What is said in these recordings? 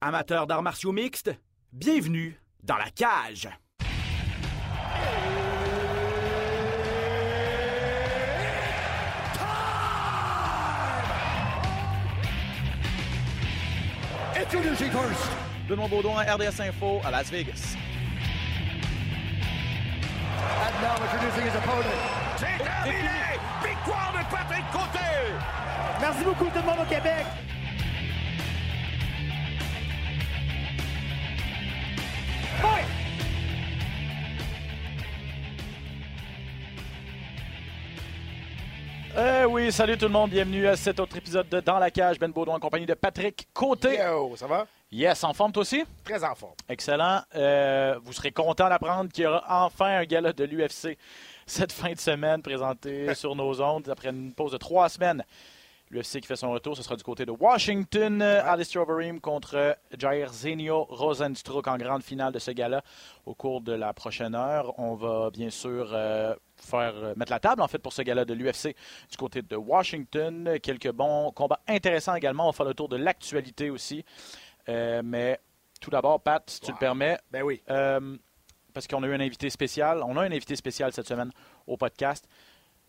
Amateurs d'arts martiaux mixtes, bienvenue dans la cage. Introducing first, Benoît Baudouin, RDS Info à Las Vegas. and now introducing his opponent. C'est terminé! Victoire de Patrick Côté! Merci beaucoup tout le monde au Québec. Eh oui, salut tout le monde, bienvenue à cet autre épisode de Dans la cage. Ben Baudouin en compagnie de Patrick Côté. Yo, ça va? Yes, en forme toi aussi? Très en forme. Excellent. Euh, vous serez content d'apprendre qu'il y aura enfin un gala de l'UFC cette fin de semaine présenté sur nos ondes après une pause de trois semaines. L'UFC qui fait son retour, ce sera du côté de Washington. Alistair Overeem contre Jair Zenio Rosenstruck en grande finale de ce gala au cours de la prochaine heure. On va bien sûr euh, faire euh, mettre la table en fait pour ce gala de l'UFC du côté de Washington. Quelques bons combats intéressants également. On va faire le tour de l'actualité aussi. Euh, mais tout d'abord, Pat, si tu le permets, Ben oui. parce qu'on a eu un invité spécial. On a un invité spécial cette semaine au podcast,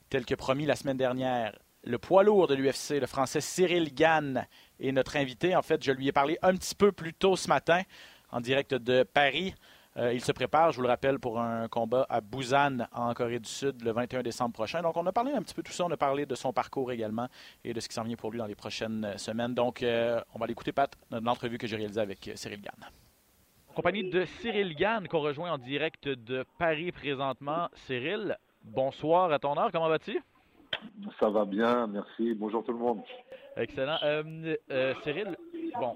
tel que promis la semaine dernière. Le poids lourd de l'UFC, le français Cyril Gann, est notre invité. En fait, je lui ai parlé un petit peu plus tôt ce matin, en direct de Paris. Euh, il se prépare, je vous le rappelle, pour un combat à Busan, en Corée du Sud, le 21 décembre prochain. Donc, on a parlé un petit peu de tout ça. On a parlé de son parcours également et de ce qui s'en vient pour lui dans les prochaines euh, semaines. Donc, euh, on va l'écouter, Pat, dans l'entrevue que j'ai réalisée avec Cyril Gann. Compagnie de Cyril Gann, qu'on rejoint en direct de Paris présentement. Cyril, bonsoir à ton heure, comment vas-tu? Ça va bien, merci. Bonjour tout le monde. Excellent. Euh, euh, Cyril, bon,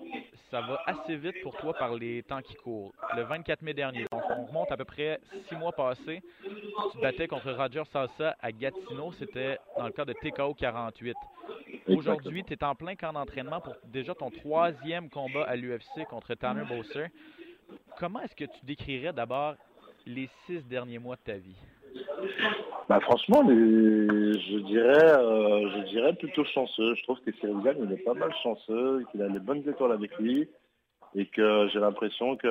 ça va assez vite pour toi par les temps qui courent. Le 24 mai dernier, donc on remonte à peu près six mois passés, tu battais contre Roger Salsa à Gatineau, c'était dans le cas de TKO 48. Aujourd'hui, tu es en plein camp d'entraînement pour déjà ton troisième combat à l'UFC contre Tanner Bowser. Comment est-ce que tu décrirais d'abord les six derniers mois de ta vie? Bah, franchement, les- je dirais, euh, je dirais plutôt chanceux. Je trouve que Cyril Gann, il est pas mal chanceux, qu'il a les bonnes étoiles avec lui, et que j'ai l'impression que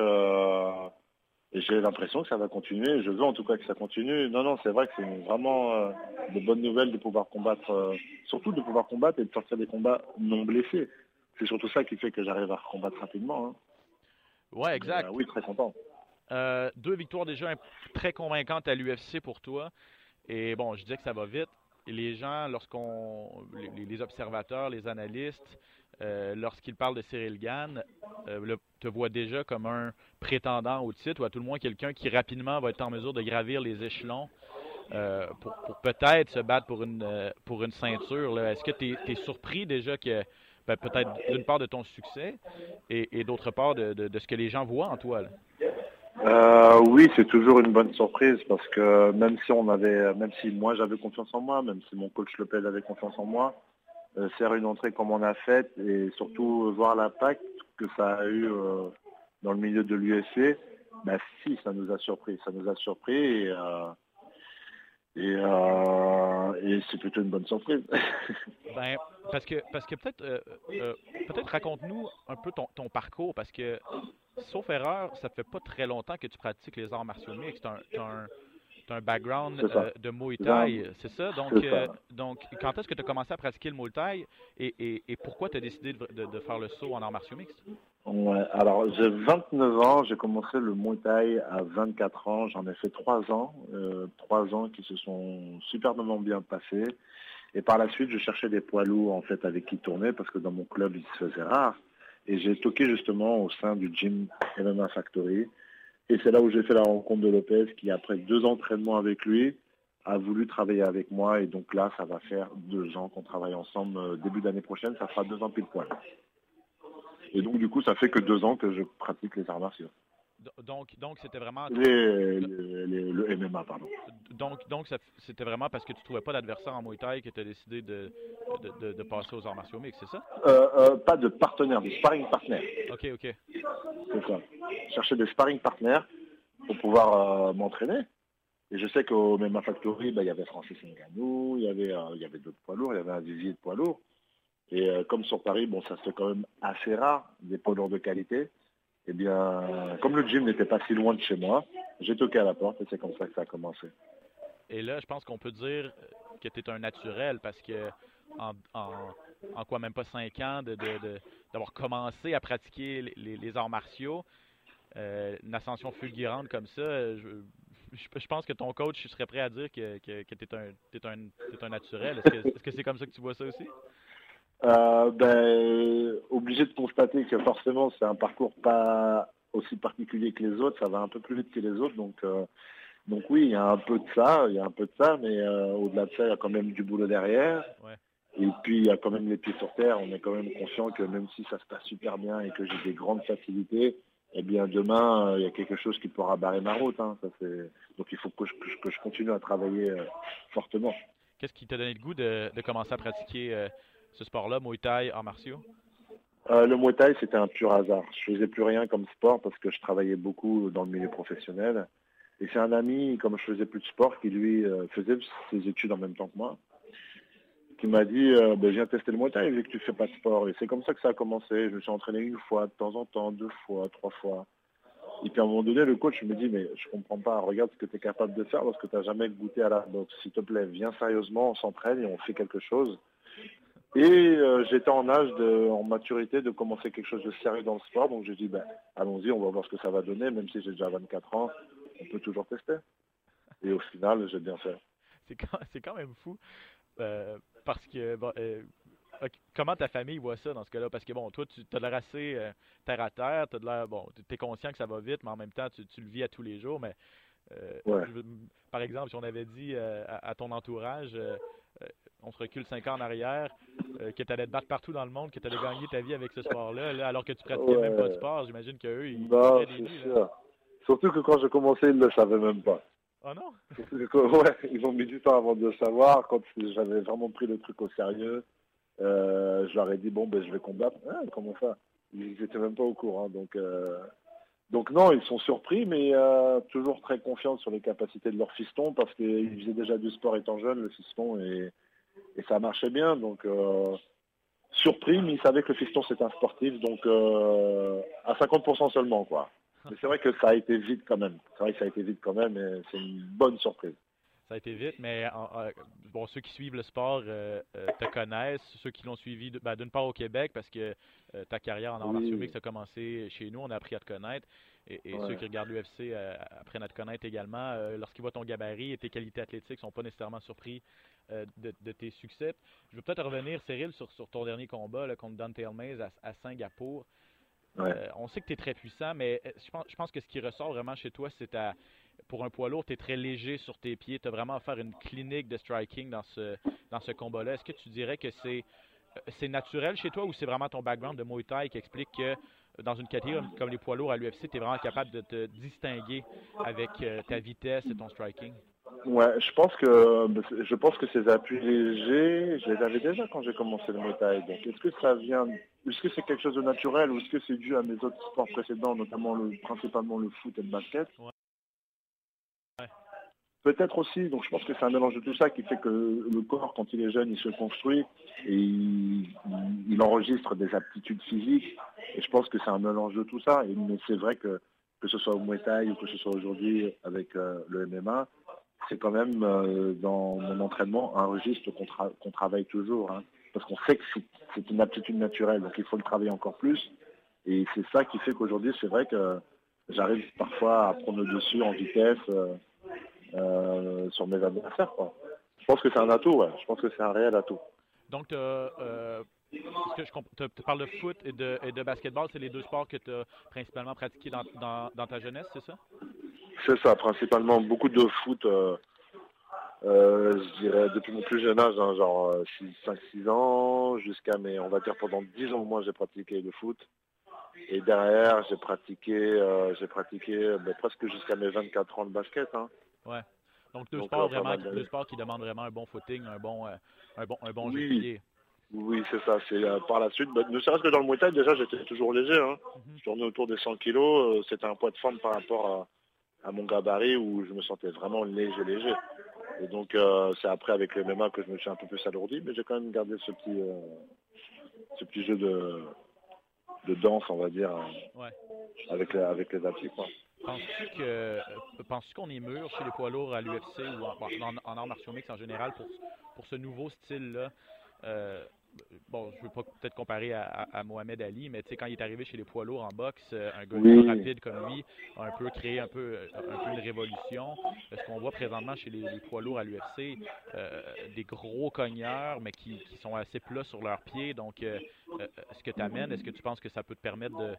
j'ai l'impression que ça va continuer. Je veux en tout cas que ça continue. Non, non, c'est vrai que c'est vraiment euh, de bonnes nouvelles de pouvoir combattre, euh, surtout de pouvoir combattre et de sortir des combats non blessés. C'est surtout ça qui fait que j'arrive à combattre rapidement. hein. Ouais, exact. Oui, très content. Euh, deux victoires déjà très convaincantes à l'UFC pour toi. Et bon, je disais que ça va vite. Et les gens, lorsqu'on, les, observateurs, les analystes, euh, lorsqu'ils parlent de Cyril Gann, euh, te voient déjà comme un prétendant au titre ou à tout le moins quelqu'un qui rapidement va être en mesure de gravir les échelons pour, peut-être se battre pour une, pour une ceinture. Est-ce que tu es, surpris déjà que ben, peut-être d'une part de ton succès et, d'autre part de, ce que les gens voient en toi? Euh, oui, c'est toujours une bonne surprise parce que même si on avait, même si moi j'avais confiance en moi, même si mon coach Lopez avait confiance en moi, euh, faire une entrée comme on a faite et surtout voir l'impact que ça a eu euh, dans le milieu de l'UFC, bah si, ça nous a surpris, ça nous a surpris et, euh, c'est plutôt une bonne surprise. Ben, parce que, parce que peut-être, peut-être raconte-nous un peu ton, ton parcours, parce que, sauf erreur, ça fait pas très longtemps que tu pratiques les arts martiaux mixtes. Tu as, un, background euh, de Muay. Thai, c'est ça? Donc, euh, donc quand est-ce que tu as commencé à pratiquer le Muay Thai et, et, et pourquoi tu as décidé de, de- de faire le saut en arts martiaux mixtes? Ouais, alors j'ai 29 ans, j'ai commencé le Muay Thai à 24 ans, j'en ai fait 3 ans, euh, 3 ans qui se sont superbement bien passés. Et par la suite, je cherchais des poids lourds en fait avec qui tourner parce que dans mon club, il se faisait rare. Et j'ai toqué justement au sein du gym MMA Factory. Et c'est là où j'ai fait la rencontre de Lopez qui, après deux entraînements avec lui, a voulu travailler avec moi. Et donc là, ça va faire deux ans qu'on travaille ensemble. Euh, Début d'année prochaine, ça fera deux ans pile poil. Et donc, du coup, ça fait que deux ans que je pratique les arts martiaux. Donc, donc c'était vraiment. Les, les, le MMA, pardon. Donc, donc c'était vraiment parce que tu ne trouvais pas d'adversaire en Muay Thai que tu as décidé de, de, de, passer aux arts martiaux mix, c'est ça? Euh, euh, pas de partenaire, de sparring partner. OK, OK. C'est ça. Chercher des sparring partners pour pouvoir euh, m'entraîner. Et je sais qu'au MMA Factory, bah, il y avait Francis Ngannou, il y avait, il y avait d'autres poids lourds, il y avait un vivier de poids lourds. Et comme sur Paris, bon, ça se fait quand même assez rare, des poids lourds de qualité eh bien, comme le gym n'était pas si loin de chez moi, j'ai toqué à la porte et c'est comme ça que ça a commencé. Et là, je pense qu'on peut dire que tu es un naturel parce que en, quoi même pas cinq ans d'avoir commencé à pratiquer les, arts martiaux, euh, une ascension fulgurante comme ça, je, pense que ton coach serait prêt à dire que, tu es, un, naturel. Est-ce que c'est comme ça que tu vois ça aussi? Euh, ben, obligé de constater que forcément c'est un parcours pas aussi particulier que les autres, ça va un peu plus vite que les autres, donc euh, donc oui, il y a un peu de ça, il y a un peu de ça, mais euh, au-delà de ça, il y a quand même du boulot derrière. Et puis il y a quand même les pieds sur terre. On est quand même conscient que même si ça se passe super bien et que j'ai des grandes facilités, eh bien demain il y a quelque chose qui pourra barrer ma route. Hein. Ça, donc il faut que je, que je continue à travailler fortement. Qu'est-ce qui t'a donné le goût de, de commencer à pratiquer ce sport-là, Muay Thai, arts martiaux? Euh, le Muay Thai, c'était un pur hasard. Je faisais plus rien comme sport parce que je travaillais beaucoup dans le milieu professionnel. Et c'est un ami, comme je faisais plus de sport, qui lui euh, faisait ses études en même temps que moi, qui m'a dit euh, ben, Viens tester le Muay Thai vu que tu fais pas de sport. Et c'est comme ça que ça a commencé. Je me suis entraîné une fois, de temps en temps, deux fois, trois fois. Et puis à un moment donné, le coach me dit Mais je comprends pas, regarde ce que tu es capable de faire parce que tu n'as jamais goûté à la boxe. S'il te plaît, viens sérieusement, on s'entraîne et on fait quelque chose. Et euh, j'étais en âge, de, en maturité, de commencer quelque chose de sérieux dans le sport. Donc j'ai dit, ben, allons-y, on va voir ce que ça va donner. Même si j'ai déjà 24 ans, on peut toujours tester. Et au final, j'ai bien fait. C'est quand, quand, même fou. Euh, parce que, euh, comment ta famille voit ça dans ce cas-là? Parce que, bon, toi, tu as l'air assez terre à terre. Tu bon, es conscient que ça va vite, mais en même temps, tu, le vis à tous les jours. Mais, par exemple, si on avait dit à, ton entourage, on se recule cinq ans en arrière, euh, que tu allais te battre partout dans le monde, que tu allais gagner ta vie avec ce sport-là, alors que tu pratiquais même pas de sport. J'imagine qu'eux, ils non, sûr. Surtout que quand j'ai commencé, ils ne le savaient même pas. Oh non? ouais, ils ont mis du temps avant de le savoir. Quand j'avais vraiment pris le truc au sérieux, euh, je leur ai dit, bon, ben, je vais combattre. Ah, comment ça? Ils n'étaient même pas au courant. Donc, euh, donc non, ils sont surpris, mais toujours très confiants sur les capacités de leur fiston parce qu'ils faisaient déjà du sport étant jeune, le fiston, et et ça marchait bien. Donc, euh, surpris, mais il savait que le fiston c'était un sportif, donc euh, à 50% seulement, quoi. Mais c'est vrai que ça a été vite quand même. C'est vrai que ça a été vite quand même, et c'est une bonne surprise. Ça a été vite, mais bon, ceux qui suivent le sport euh, te connaissent, ceux qui l'ont suivi ben, d'une part au Québec, parce que ta carrière en arts martiaux a commencé chez nous, on a appris à te connaître. Et, ceux qui regardent l'UFC apprennent à te connaître également. Lorsqu'ils voient ton gabarit et tes qualités athlétiques, ne sont pas nécessairement surpris euh, de, tes succès. Je veux peut-être revenir, Cyril, sur, sur ton dernier combat contre Dante Elmaze à, Singapour. Euh, on sait que tu es très puissant, mais euh, je pense, je pense, que ce qui ressort vraiment chez toi, c'est pour un poids lourd, tu es très léger sur tes pieds. Tu as vraiment à faire une clinique de striking dans ce, dans ce combat-là. Est-ce que tu dirais que c'est c'est naturel chez toi ou c'est vraiment ton background de Muay Thai qui explique que dans une catégorie comme les poids lourds à l'UFC, tu es vraiment capable de te distinguer avec ta vitesse et ton striking? Ouais, je pense que je pense que ces appuis légers, je les avais déjà quand j'ai commencé le Muay Thai. Donc est-ce que ça vient est-ce que c'est quelque chose de naturel ou est-ce que c'est dû à mes autres sports précédents, notamment le, principalement le foot et le basket? Peut-être aussi, donc je pense que c'est un mélange de tout ça qui fait que le corps, quand il est jeune, il se construit et il, enregistre des aptitudes physiques. Et je pense que c'est un mélange de tout ça. Mais c'est vrai que que ce soit au Muay ou que ce soit aujourd'hui avec euh, le MMA, c'est quand même euh, dans mon entraînement un registre qu'on travaille toujours. Hein. parce qu'on sait que c'est une aptitude naturelle, donc il faut le travailler encore plus. Et c'est ça qui fait qu'aujourd'hui, c'est vrai que j'arrive parfois à prendre le dessus en vitesse euh, euh, sur mes adversaires. Je pense que c'est un atout, je pense que c'est un réel atout. Donc, que je tu parles de foot et de, et de basketball, c'est les deux sports que tu as principalement pratiqués dans, dans ta jeunesse, c'est ça? C'est ça, principalement beaucoup de foot, euh, euh, je dirais depuis mon plus jeune âge, hein, genre 5-6 euh, ans, jusqu'à mes, on va dire pendant 10 ans moi j'ai pratiqué le foot. Et derrière, j'ai pratiqué, euh, j'ai pratiqué ben, presque jusqu'à mes 24 ans de basket. Hein. Ouais. Donc deux Donc, sports vraiment, deux qui demandent vraiment un bon footing, un bon, euh, un bon, un bon jeu de Oui. pied. Oui, c'est ça. C'est euh, par la suite, ben, ne serait-ce que dans le Muay Thai, déjà, j'étais toujours léger. Hein. Mhm. Je tournais autour des 100 kilos. euh, C'était un poids de forme par rapport à, à mon gabarit où je me sentais vraiment léger, léger. Et donc, c'est après avec le MMA que je me suis un peu plus alourdi, mais j'ai quand même gardé ce petit, ce petit jeu de, de danse, on va dire, Ouais. avec, les- avec les appuis. Quoi. Penses-tu que euh, penses-tu qu'on est mûr chez les poids lourds à l'UFC ou en, en, arts martiaux mix en général pour, pour ce nouveau style-là? Euh, bon, je veux pas peut-être comparer à, à- à Mohamed Ali, mais tu sais, quand il est arrivé chez les poids lourds en boxe, euh, un gars Oui. rapide comme lui a un peu créé un peu, euh, un peu une révolution. Ce qu'on voit présentement chez les, les poids lourds à l'UFC, euh, des gros cogneurs, mais qui, qui sont assez plats sur leurs pieds. Donc, euh, euh, ce que tu amènes, est-ce que tu penses que ça peut te permettre de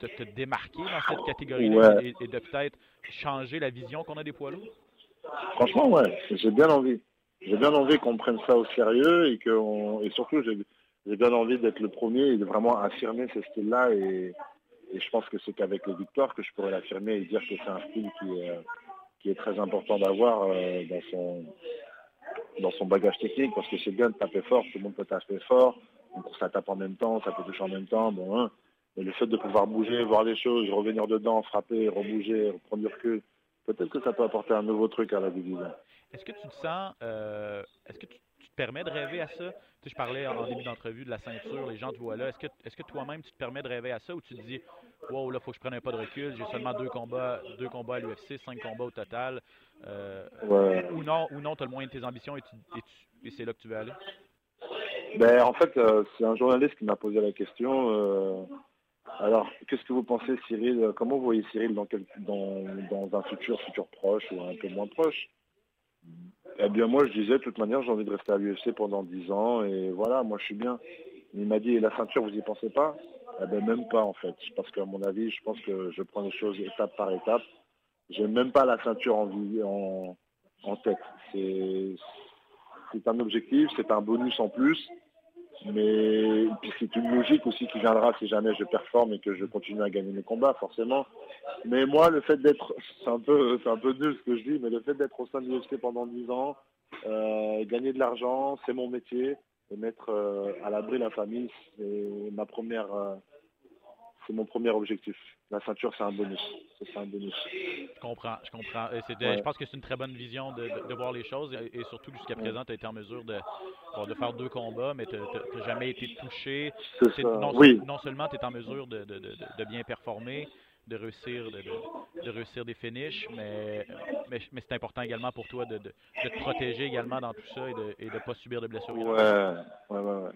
de te démarquer dans cette catégorie-là Ouais. et, et de peut-être changer la vision qu'on a des poids lourds? Franchement, ouais, j'ai bien envie. J'ai bien envie qu'on prenne ça au sérieux et, qu'on et surtout, j'ai bien envie d'être le premier et de vraiment affirmer ce style-là. Et, je pense que c'est qu'avec les victoires que je pourrais l'affirmer et dire que c'est un style qui est, très important d'avoir euh, dans, son, dans son bagage technique parce que c'est bien de taper fort, tout le monde peut taper fort. Ça tape en même temps, ça peut toucher en même temps. Bon, hein. Mais le fait de pouvoir bouger, voir les choses, revenir dedans, frapper, rebouger, reprendre du recul, peut-être que ça peut apporter un nouveau truc à la division. Est-ce que tu te sens, euh, est-ce que tu, tu te permets de rêver à ça? Tu sais, je parlais en, en début d'entrevue de la ceinture, les gens te voient là. Est-ce que, est-ce que toi-même tu te permets de rêver à ça ou tu te dis, wow, là, faut que je prenne un pas de recul, j'ai seulement deux combats, deux combats à l'UFC, cinq combats au total. Euh, Ouais. Ou non, ou non, tu as le moyen de tes ambitions et, tu, et, tu- et c'est là que tu veux aller? Ben, en fait, euh, c'est un journaliste qui m'a posé la question. euh, alors, qu'est-ce que vous pensez, Cyril? Comment vous voyez Cyril dans, quel- dans, dans un futur, futur proche ou un peu moins proche? Eh bien, moi, je disais, de toute manière, j'ai envie de rester à l'UFC pendant 10 ans et voilà, moi, je suis bien. Il m'a dit, et la ceinture, vous y pensez pas? Eh ben, même pas, en fait. Parce qu'à mon avis, je pense que je prends les choses étape par étape. J'ai même pas la ceinture en, en, tête. C'est un objectif, c'est un bonus en plus. Mais puis c'est une logique aussi qui viendra si jamais je performe et que je continue à gagner mes combats, forcément. Mais moi, le fait d'être, c'est un peu, c'est un peu nul ce que je dis, mais le fait d'être au sein de l'UFC pendant 10 ans, euh, gagner de l'argent, c'est mon métier, et mettre euh, à l'abri la famille, c'est ma première, euh, c'est mon premier objectif. La ceinture, c'est un bonus. C'est un bonus. Je comprends, je comprends. Et c'est de- Ouais. Je pense que c'est une très bonne vision de, de- de voir les choses et, et surtout jusqu'à présent, tu as été en mesure de, bon, de faire deux combats, mais tu n'as jamais été touché. Non, Oui. non seulement tu es en mesure de, bien performer, de réussir, de, réussir des finishes, mais, mais, mais c'est important également pour toi de, de- de te protéger également dans tout ça et de ne pas subir de blessures. Ouais, ouais, ouais, ouais.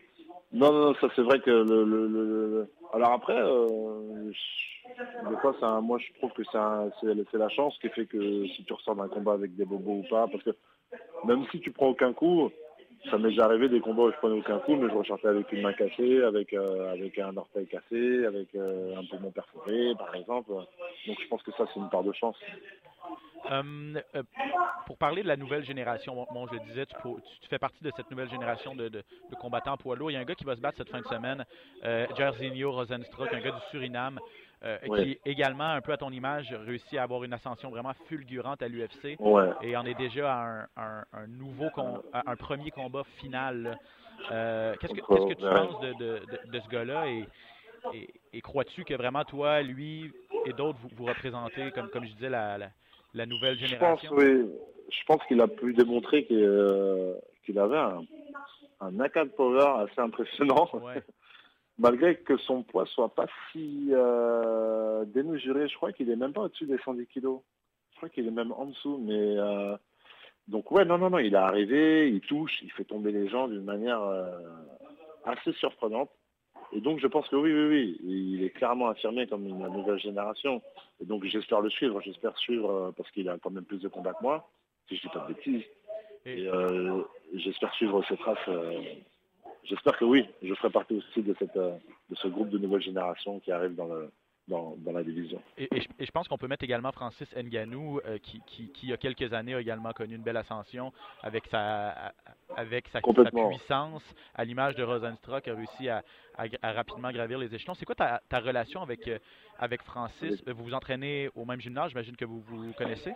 Non, non, non, ça c'est vrai que le, Alors après, euh, des fois, moi je trouve que c'est la chance qui fait que si tu ressors d'un combat avec des bobos ou pas, parce que même si tu prends aucun coup, ça m'est déjà arrivé des combats où je prenais aucun coup, mais je ressortais avec une main cassée, avec, euh, avec un orteil cassé, avec euh, un poumon perforé, par exemple. Donc je pense que ça c'est une part de chance. Hum, euh, pour parler de la nouvelle génération, bon, je le disais, tu, fais partie de cette nouvelle génération de, de- de combattants poids lourds. Il y a un gars qui va se battre cette fin de semaine, euh, Jairzinho Rosenstruck, un gars du Suriname, euh, Ouais. qui également, un peu à ton image, réussit à avoir une ascension vraiment fulgurante à l'UFC Ouais. et on est déjà à un, un- un nouveau, à un premier combat final. Euh, Qu'est-ce que tu penses de, de- de- de ce gars-là? Et, et- et crois-tu que vraiment toi, lui et d'autres, vous, vous représentez, comme, comme je disais, la, la- la nouvelle Je pense, génération? oui. Je pense qu'il a pu démontrer qu'il euh, qu'il avait un, un knockout power assez impressionnant, Ouais. malgré que son poids soit pas si euh, démesuré. Je crois qu'il est même pas au-dessus des 110 kilos. Je crois qu'il est même en dessous. Mais euh, donc ouais, non, non, non, il est arrivé, il touche, il fait tomber les gens d'une manière euh, assez surprenante. Et donc je pense que oui, oui, oui, il est clairement affirmé comme une nouvelle génération. Et donc j'espère le suivre, j'espère suivre euh, parce qu'il a quand même plus de combats que moi, si je dis pas de bêtises. Et- euh, j'espère suivre ses traces. euh, j'espère que oui, je ferai partie aussi de, cette, de ce groupe de nouvelle génération qui arrive dans le, dans, dans la division. Et, et je, et je pense qu'on peut mettre également Francis Nganou, euh, qui, qui, qui, il y a quelques années, a également connu une belle ascension avec sa, avec sa, puissance, à l'image de Rosenstruck, qui a réussi à, à, à rapidement gravir les échelons. C'est quoi ta, ta relation avec, euh, avec Francis? Vous vous entraînez au même gymnase, j'imagine que vous vous connaissez?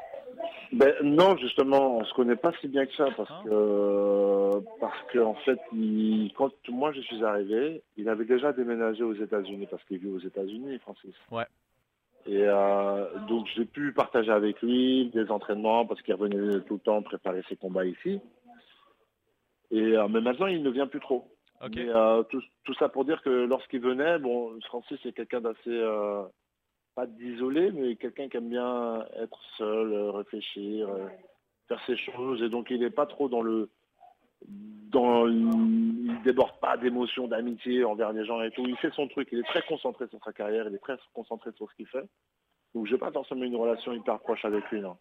Ben, non, justement, on se connaît pas si bien que ça parce Ah. que parce que en fait, il- quand moi je suis arrivé, il avait déjà déménagé aux États-Unis parce qu'il vit aux États-Unis, Francis. Ouais. Et euh, donc j'ai pu partager avec lui des entraînements parce qu'il revenait tout le temps préparer ses combats ici. Et euh, mais maintenant il ne vient plus trop. Mais, euh, tout, tout ça pour dire que lorsqu'il venait, bon, Francis est quelqu'un d'assez, pas d'isolé, mais quelqu'un qui aime bien être seul, euh, réfléchir, euh, faire ses choses, et donc il n'est pas trop dans le, dans, il déborde pas d'émotions, d'amitié envers les gens et tout. Il fait son truc, il est très concentré sur sa carrière, il est très concentré sur ce qu'il fait. Donc j'ai pas forcément une relation hyper proche avec lui, non.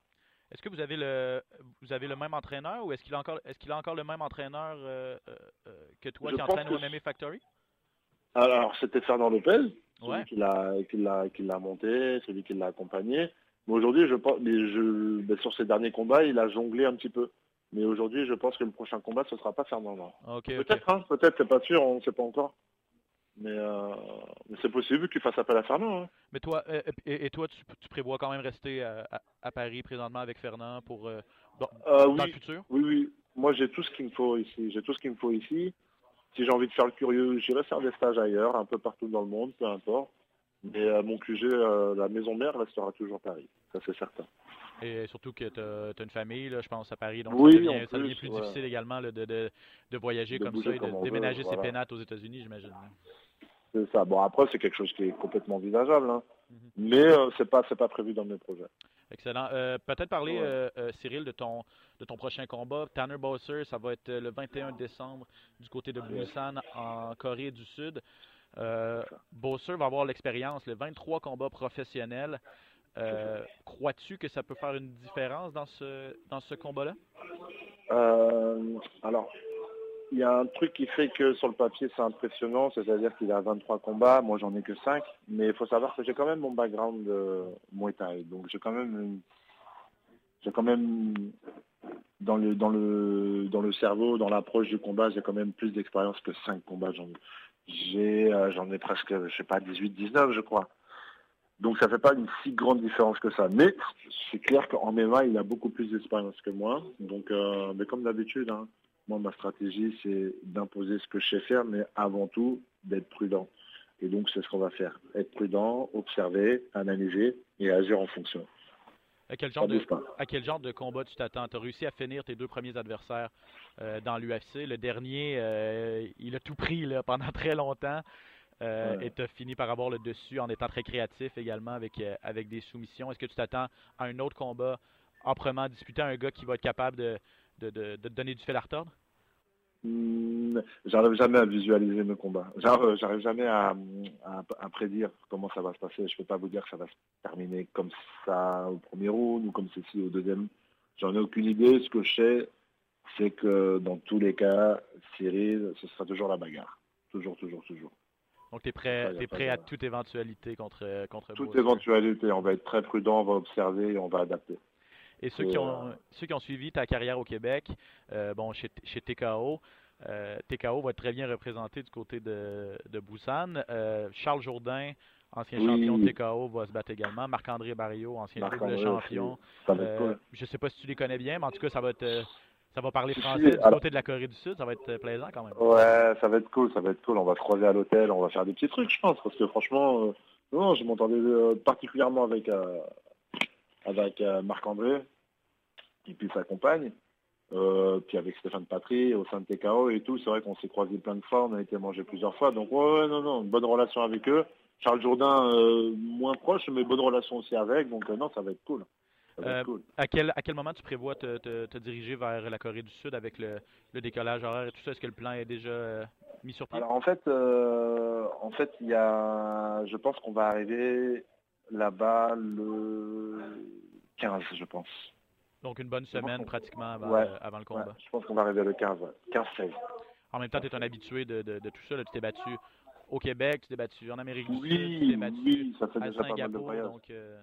Est-ce que vous avez le vous avez le même entraîneur ou est-ce qu'il a encore est-ce qu'il a encore le même entraîneur euh, que toi Je qui entraîne au MMA Factory? Alors c'était Fernand Lopez, celui Ouais. qui l'a qui l'a qui l'a monté, celui qui l'a accompagné. Mais aujourd'hui, je pense, mais je, ben, sur ses derniers combats, il a jonglé un petit peu. Mais aujourd'hui, je pense que le prochain combat, ce sera pas Fernand. Peut-être, hein, peut-être, c'est pas sûr, on ne sait pas encore. Mais, euh, mais c'est possible qu'il fasse appel à Fernand. hein. Mais toi, euh, et, et toi, tu, tu prévois quand même rester à, à- à Paris présentement avec Fernand pour euh, Euh, dans le oui, futur? oui, oui. Moi, j'ai tout ce qu'il me faut ici. J'ai tout ce qu'il me faut ici. Si j'ai envie de faire le curieux, j'irai faire des stages ailleurs, un peu partout dans le monde, peu importe. Mais euh, mon QG, euh, la maison mère, restera toujours Paris. Ça, c'est certain. Et surtout que tu as, une famille, là, je pense, à Paris, donc Oui, ça devient, en ça devient plus, plus ouais. difficile également là, de, de, de voyager De comme ça et de veut, déménager ses voilà. pénates aux États-Unis, j'imagine. C'est ça. Bon, après, c'est quelque chose qui est complètement envisageable. hein. Mhm. Mais euh, c'est pas, c'est pas prévu dans mes projets. Excellent. Euh, Peut-être parler, Ouais. euh, euh, Cyril, de ton, de ton prochain combat. Tanner Bowser, ça va être le 21 décembre du côté de Busan, en Corée du Sud. Euh, Bowser va avoir l'expérience, le 23 combats professionnels. Crois-tu que ça peut faire une différence dans ce, dans ce combat-là? Alors, il y a un truc qui fait que sur le papier c'est impressionnant, c'est-à-dire qu'il a 23 combats, moi j'en ai que 5, mais il faut savoir que j'ai quand même mon background de Muay donc j'ai quand même j'ai quand même dans le dans le dans le cerveau, dans l'approche du combat, j'ai quand même plus d'expérience que 5 combats. J'en j'ai euh, j'en ai presque je sais pas 18 19 je crois. Donc ça fait pas une si grande différence que ça. Mais c'est clair qu'en MMA, il a beaucoup plus d'expérience que moi. Donc, euh, mais comme d'habitude, hein, moi, ma stratégie, c'est d'imposer ce que je sais faire, mais avant tout, d'être prudent. Et donc, c'est ce qu'on va faire. Être prudent, observer, analyser et agir en fonction. À quel genre de, bouge pas. à quel genre de combat tu t'attends? Tu as réussi à finir tes deux premiers adversaires euh, dans l'UFC. Le dernier, euh, il a tout pris là, pendant très longtemps. euh, Ouais. Et tu as fini par avoir le dessus en étant très créatif également avec, avec des soumissions. Est-ce que tu t'attends à un autre combat âprement disputé à un gars qui va être capable de, de, de, de te donner du fil à retordre? Hmm, J'arrive jamais à visualiser mes combats. J'arrive j'arrive jamais à, à, à prédire comment ça va se passer. Je peux pas vous dire que ça va se terminer comme ça au premier round ou comme ceci au deuxième. J'en ai aucune idée. Ce que je sais, c'est que dans tous les cas, Cyril, ce sera toujours la bagarre. Toujours, toujours, toujours. Donc tu es prêt, t'es prêt de- à toute éventualité contre, contre Toute éventualité, on va être très prudent, on va observer et on va adapter. Et ceux qui, ont, ceux qui ont suivi ta carrière au Québec, euh, bon, chez, chez TKO, euh, TKO va être très bien représenté du côté de, de Busan. Euh, Charles Jourdain, ancien Oui. champion de TKO, va se battre également. Marc-André Barrio, ancien double champion. aussi, Ça va être cool. Je sais pas si tu les connais bien, mais en tout cas, ça va être, ça va parler français du côté de la Corée du Sud. Ça va être plaisant quand même. Ouais, ça va être cool, ça va être cool. On va se croiser à l'hôtel, on va faire des petits trucs, je pense, parce que franchement, non, je m'entendais particulièrement avec avec euh, Marc-André et puis sa compagne, euh, puis avec Stéphane Patry au sein de TKO et tout. C'est vrai qu'on s'est croisés plein de fois, on a été manger plusieurs fois, donc ouais, ouais, non, non, une bonne relation avec eux. Charles Jourdain, euh, moins proche, mais bonne relation aussi avec, donc euh, non, ça va être cool. Ça va Euh, être cool. À quel, à quel moment tu prévois te, te, te diriger vers la Corée du Sud avec le, le décollage horaire et tout ça? Est-ce que le plan est déjà mis sur pied? Alors en fait, en fait, il y a, je pense qu'on va arriver là-bas le 15, je pense. Donc une bonne semaine pratiquement avant, Ouais. euh, avant le Ouais, combat. je pense qu'on va arriver le 15, ouais. 15-16. En même temps, tu es un habitué de, de, de tout ça. là. Tu t'es battu au Québec, tu t'es battu en Amérique du Sud, tu t'es battu oui, ça fait à déjà pas mal de. Donc, euh,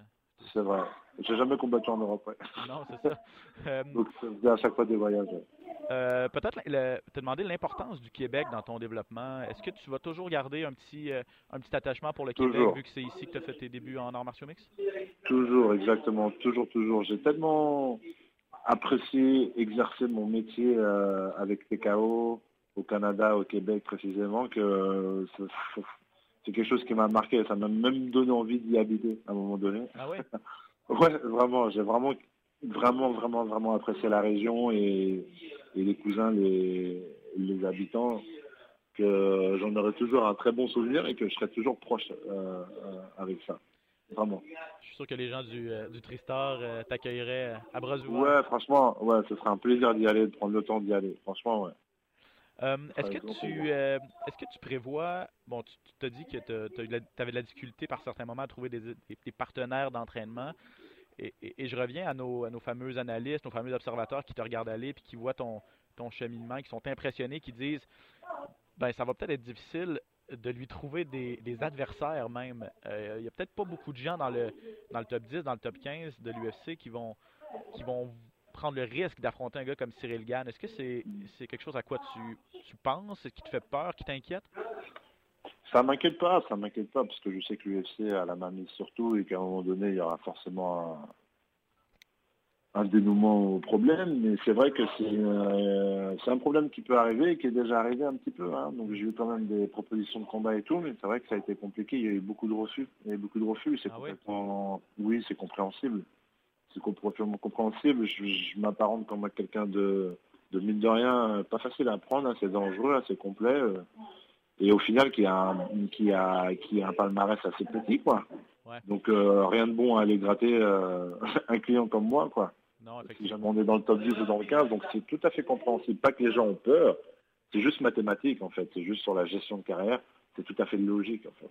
C'est vrai. J'ai jamais combattu en Europe, ouais. non, c'est ça. Euh, Donc ça faisait à chaque fois des voyages. ouais. Euh, Peut-être te demander l'importance du Québec dans ton développement. Est-ce que tu vas toujours garder un petit, euh, un petit attachement pour le Québec vu que c'est ici que tu as fait tes débuts en arts martiaux mixtes? Toujours, exactement, toujours, toujours. J'ai tellement apprécié exercer mon métier avec TKO au Canada, au Québec précisément, que c'est- quelque chose qui m'a marqué. Ça m'a même donné envie d'y habiter à un moment donné. Ah ouais? Ouais, vraiment, j'ai vraiment, vraiment, vraiment, vraiment apprécié la région et, et les cousins, les, les habitants, que j'en aurai toujours un très bon souvenir et que je serai toujours proche euh, euh, avec ça. Vraiment. Je suis sûr que les gens du, euh, du Tristar t'accueilleraient à bras ouverts. Ouais, franchement, ouais, ce serait un plaisir d'y aller, de prendre le temps d'y aller. Franchement, ouais. Euh, est-ce que tu euh, est-ce que tu prévois bon tu t'as dit que tu avais de la difficulté par certains moments à trouver des, des- des partenaires d'entraînement et, et- et je reviens à nos, à nos fameux analystes, nos fameux observateurs qui te regardent aller puis qui voient ton, ton cheminement, qui sont impressionnés, qui disent ben ça va peut-être être difficile de lui trouver des, des adversaires même. Euh, Il y a peut-être pas beaucoup de gens dans le dans le top 10, dans le top 15 de l'UFC qui vont qui vont prendre le risque d'affronter un gars comme Cyril Gann. Est-ce que c'est quelque chose à quoi tu, tu penses, qui te fait peur, qui t'inquiète? Ça m'inquiète pas, ça m'inquiète pas, parce que je sais que l'UFC a la main mise surtout et qu'à un moment donné, il y aura forcément un, un dénouement au problème. Mais c'est vrai que c'est euh, un problème qui peut arriver et qui est déjà arrivé un petit peu. hein. Donc j'ai eu quand même des propositions de combat et tout, mais c'est vrai que ça a été compliqué. Il y a eu beaucoup de refus. Il y a eu beaucoup de refus. C'est Ah complètement... Oui, c'est compréhensible. C'est complètement compréhensible. Je, je m'apparente comme quelqu'un de, de mine de rien, euh, pas facile à apprendre, assez dangereux, assez complet. euh, et au final qui a un, qui a qui a un palmarès assez petit quoi. Ouais. Donc euh, rien de bon à aller gratter euh, un client comme moi quoi. Non, Si jamais on est dans le top 10 ou dans le 15, donc c'est tout à fait compréhensible. Pas que les gens ont peur, c'est juste mathématique en fait, c'est juste sur la gestion de carrière, c'est tout à fait logique en fait.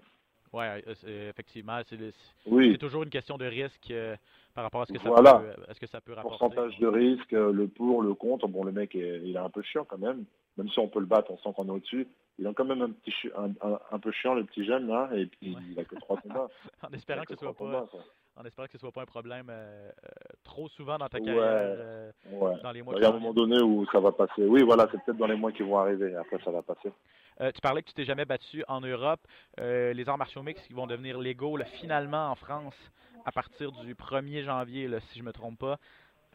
Ouais, euh, c'est- effectivement, c'est Oui, toujours une question de risque euh, par rapport à ce que ça Voilà. peut, ce que ça peut rapporter. pourcentage de risque, euh, le pour, le contre. Bon, le mec, est- il est un peu chiant quand même. Même si on peut le battre, on sent qu'on est au-dessus. Il est quand même un petit un, un- un peu chiant le petit jeune là, et puis Ouais. il a que trois combats. En espérant que que ce soit trois pas, combats, quoi. en espérant que ce soit pas un problème euh, euh, trop souvent dans ta Ouais. carrière euh, Ouais. dans les mois Il y a un moment donné où ça va passer. Oui, voilà, c'est peut-être dans les mois qui vont arriver. Après, ça va passer. Euh, tu parlais que tu t'es jamais battu en Europe. Euh, les arts martiaux mixtes qui vont devenir légaux là, finalement en France à partir du 1er janvier, là, si je me trompe pas.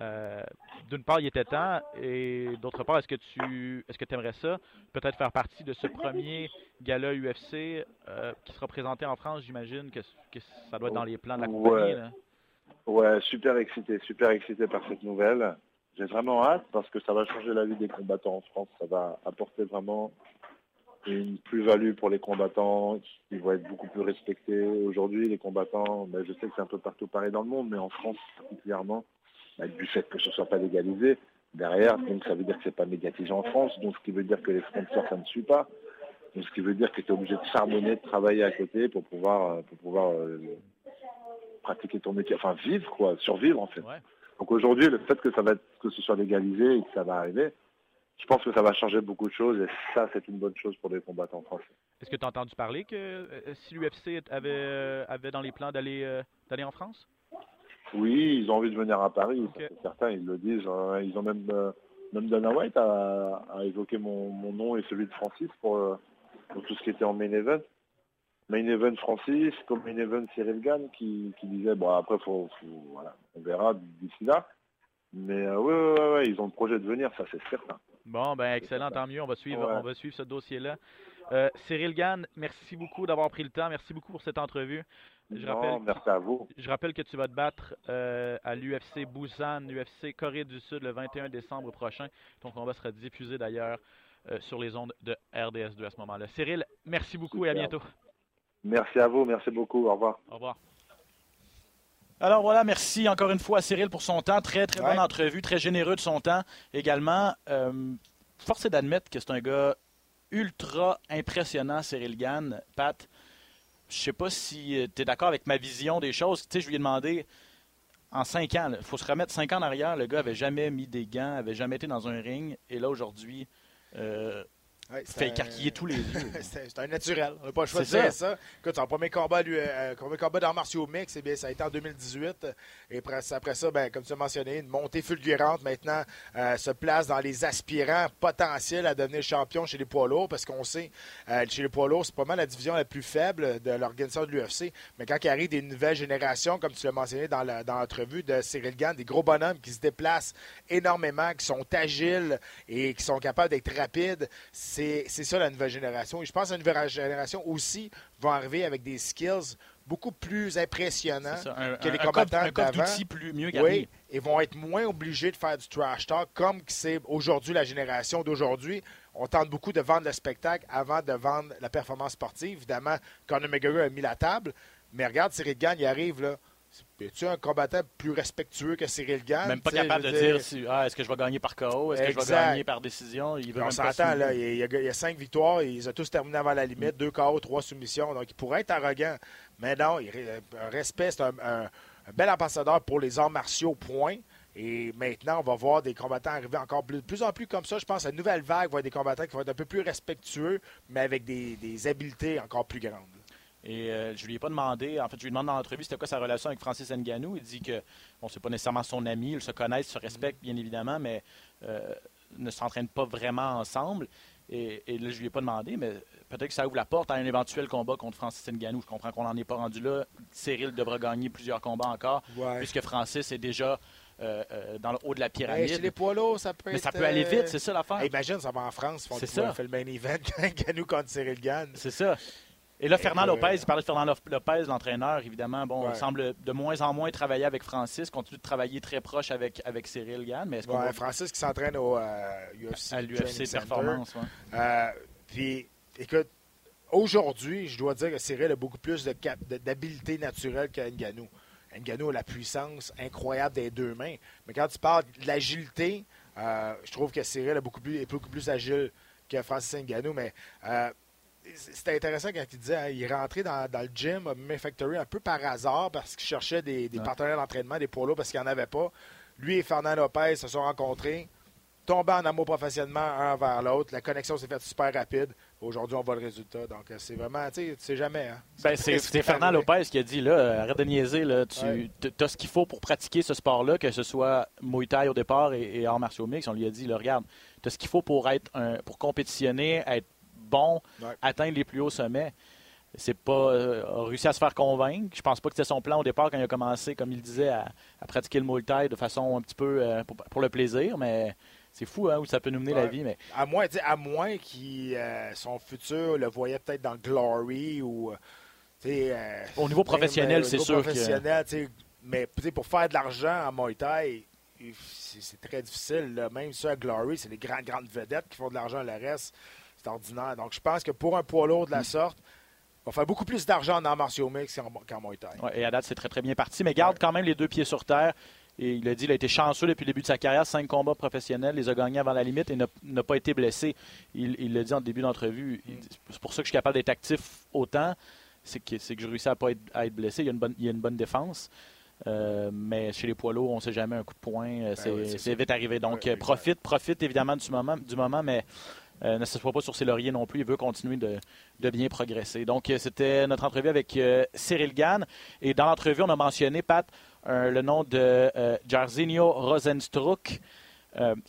Euh, D'une part, il était temps, et d'autre part, est-ce que tu est-ce que aimerais ça peut-être faire partie de ce premier gala UFC qui sera présenté en France J'imagine que, que ça doit être dans les plans de la compagnie. Ouais. là? Ouais, super excité, super excité par cette nouvelle. J'ai vraiment hâte parce que ça va changer la vie des combattants en France. Ça va apporter vraiment une plus-value pour les combattants qui vont être beaucoup plus respectés. Aujourd'hui, les combattants, ben, je sais que c'est un peu partout pareil dans le monde, mais en France particulièrement, ben, du fait que ce soit pas légalisé, derrière, donc ça veut dire que c'est pas médiatisé en France, donc ce qui veut dire que les sponsors, ça ne suit pas. Donc ce qui veut dire que tu es obligé de charbonner, de travailler à côté pour pouvoir, euh, pour pouvoir euh, pratiquer ton métier, enfin vivre quoi, survivre en fait. Ouais. Donc aujourd'hui, le fait que ça va être, que ce soit légalisé et que ça va arriver, je pense que ça va changer beaucoup de choses et ça c'est une bonne chose pour les combattants français. Est-ce que tu as entendu parler que euh, si l'UFC avait, euh, avait dans les plans d'aller euh, d'aller en France? Oui, ils ont envie de venir à Paris, Ok. ça, c'est certain, ils le disent. hein. Ils ont même, euh, même Dana White a, a évoqué mon, mon nom et celui de Francis pour, euh, pour tout ce qui était en main event. Main event Francis, comme main event Cyril Gann qui, qui disait, bon après faut, faut- voilà, on verra d'ici là. Mais euh, ouais, ouais, ouais, ils ont le projet de venir, ça c'est certain. Bon, ben excellent, tant mieux. On va suivre, Ouais. on va suivre ce dossier-là. Euh, Cyril Gann, merci beaucoup d'avoir pris le temps. Merci beaucoup pour cette entrevue. Je Non, rappelle, merci à vous. je rappelle que tu vas te battre euh, à l'UFC Busan, l'UFC Corée du Sud le 21 décembre prochain. Ton combat sera diffusé d'ailleurs euh, sur les ondes de RDS2 à ce moment-là. Cyril, merci beaucoup et à bientôt. Merci à vous, merci beaucoup, au revoir. Au revoir. Alors voilà, merci encore une fois à Cyril pour son temps. Très, très bonne Ouais. entrevue, très généreux de son temps également. Euh, force est d'admettre que c'est un gars ultra impressionnant, Cyril Gann. Pat, je sais pas si tu es d'accord avec ma vision des choses. Tu sais, je lui ai demandé en cinq ans, il faut se remettre cinq ans en arrière, le gars avait jamais mis des gants, avait jamais été dans un ring. Et là, aujourd'hui, euh, Ouais, fait un- écarquiller tous les yeux. C'est un naturel. On n'a pas le choix de dire ça. Écoute, son premier combat, lui, euh, premier combat d'arts martiaux mix, eh bien, ça a été en 2018. Et après, après ça, ben, comme tu as mentionné, une montée fulgurante maintenant euh, se place dans les aspirants potentiels à devenir champion chez les poids lourds parce qu'on sait, euh, chez les poids lourds, c'est pas mal la division la plus faible de l'organisation de l'UFC. Mais quand il arrive des nouvelles générations, comme tu l'as mentionné dans l'entrevue de Cyril Gann, des gros bonhommes qui se déplacent énormément, qui sont agiles et qui sont capables d'être rapides, c'est c'est ça la nouvelle génération. Et je pense que la nouvelle génération aussi va arriver avec des skills beaucoup plus impressionnants un, que les un- combattants d'avant. plus mieux garni. Oui, et vont être moins obligés de faire du trash talk comme c'est aujourd'hui la génération d'aujourd'hui. On tente beaucoup de vendre le spectacle avant de vendre la performance sportive. Évidemment, Conor McGregor a mis la table, mais regarde, Cyril Gann, il arrive là. Es-tu un combattant plus respectueux que Cyril Gann? Même pas capable de dire si, ah, est-ce que je vais gagner par KO, est-ce que je vais gagner par décision? Il veut on s'entend, se- là, il y, a, il y a cinq victoires, il les a tous terminés avant la limite, deux KO, trois soumissions. Donc, il pourrait être arrogant. Mais non, il, un respect, c'est un, un- un bel ambassadeur pour les arts martiaux, point. Et maintenant, on va voir des combattants arriver encore plus, de plus en plus comme ça. Je pense que la nouvelle vague va être des combattants qui vont être un peu plus respectueux, mais avec des, des habiletés encore plus grandes. Et euh, je lui ai pas demandé, en fait, je lui demande dans l'entrevue c'était quoi sa relation avec Francis Ngannou. Il dit que, bon, c'est pas nécessairement son ami, ils se connaissent, se respectent, bien évidemment, mais euh, ne s'entraînent pas vraiment ensemble. Et, et là, je lui ai pas demandé, mais peut-être que ça ouvre la porte à un éventuel combat contre Francis Ngannou. Je comprends qu'on n'en est pas rendu là. Cyril devra gagner plusieurs combats encore, Ouais. puisque Francis est déjà euh, euh, dans le haut de la Hey, pyramide. chez les poids lourds, ça peut mais être. ça peut aller vite, c'est ça l'affaire. hey, imagine, ça va en France, ils font C'est du- ça. fait le main event, Ganou contre Cyril Gann. C'est ça. Et là, Fernand Lopez, il parlait de Fernand Lop- Lopez, l'entraîneur, évidemment, bon, Ouais. semble de moins en moins travailler avec Francis, continue de travailler très proche avec, avec Cyril Gann, mais est-ce qu'on Ouais, va Francis qui s'entraîne au euh, UFC. à l'UFC. Performance? Euh, puis, écoute, aujourd'hui, je dois dire que Cyril a beaucoup plus de cap- de- d'habileté naturelle que Ngannou. Ngannou a la puissance incroyable des deux mains. Mais quand tu parles de l'agilité, euh, je trouve que Cyril est beaucoup plus, est beaucoup plus agile que Francis Ngannou. Mais euh, c'était intéressant quand il disait hein, il est rentré dans, dans le gym à Factory un peu par hasard parce qu'il cherchait des, des Ouais. partenaires d'entraînement, des poids lourds parce qu'il n'y en avait pas. Lui et Fernand Lopez se sont rencontrés, tombés en amour professionnellement un vers l'autre. La connexion s'est faite super rapide. Aujourd'hui, on voit le résultat. Donc, euh, c'est vraiment, tu sais, tu sais jamais. Hein. Ben, c'est Fernand. Lopez qui a dit là, euh, arrête de niaiser, là, tu Ouais. as ce qu'il faut pour pratiquer ce sport-là, que ce soit Muay Thai au départ et, et arts martiaux mix. On lui a dit, là, regarde, tu as ce qu'il faut pour être un, pour compétitionner, être bon, Ouais. atteindre les plus hauts sommets. C'est pas euh, a réussi à se faire convaincre. Je pense pas que c'était son plan au départ quand il a commencé, comme il disait, à, à pratiquer le Muay Thai de façon un petit peu euh, pour, pour le plaisir, mais c'est fou hein, où ça peut nous mener la vie. Mais À moins, à moins qu'il euh, son futur le voyait peut-être dans Glory ou. au niveau professionnel, c'est sûr que professionnel, Mais pour faire de l'argent en Muay Thai, c'est c'est très difficile. là. Même ça à Glory, c'est les grandes, grandes vedettes qui font de l'argent. Le reste, c'est ordinaire. Donc je pense que pour un poids lourd de la Mm. sorte, on va faire beaucoup plus d'argent en arts martiaux mix qu'en qu'en Muay Thai. Ouais, et à date, c'est très, très bien parti. Mais garde Ouais. quand même les deux pieds sur terre. Et il a dit qu'il a été chanceux depuis le début de sa carrière. Cinq combats professionnels, les a gagnés avant la limite et n'a- pas été blessé. Il il l'a dit en début d'entrevue. Il dit, C'est pour ça que je suis capable d'être actif autant. C'est que, je réussis à pas être, à être blessé. Il y a une bonne, il y a une bonne défense. Euh, mais chez les poids lourds, on ne sait jamais un coup de poing. euh, c'est, Ben oui, c'est vite arrivé. Donc, euh, profite, profite évidemment du moment, du moment mais euh, ne se soit pas sur ses lauriers non plus. Il veut continuer de, de bien progresser. Donc, euh, c'était notre entrevue avec euh, Cyril Gann. Et dans l'entrevue, on a mentionné, Pat, euh, le nom de euh, Jarzinho Rosenstruck,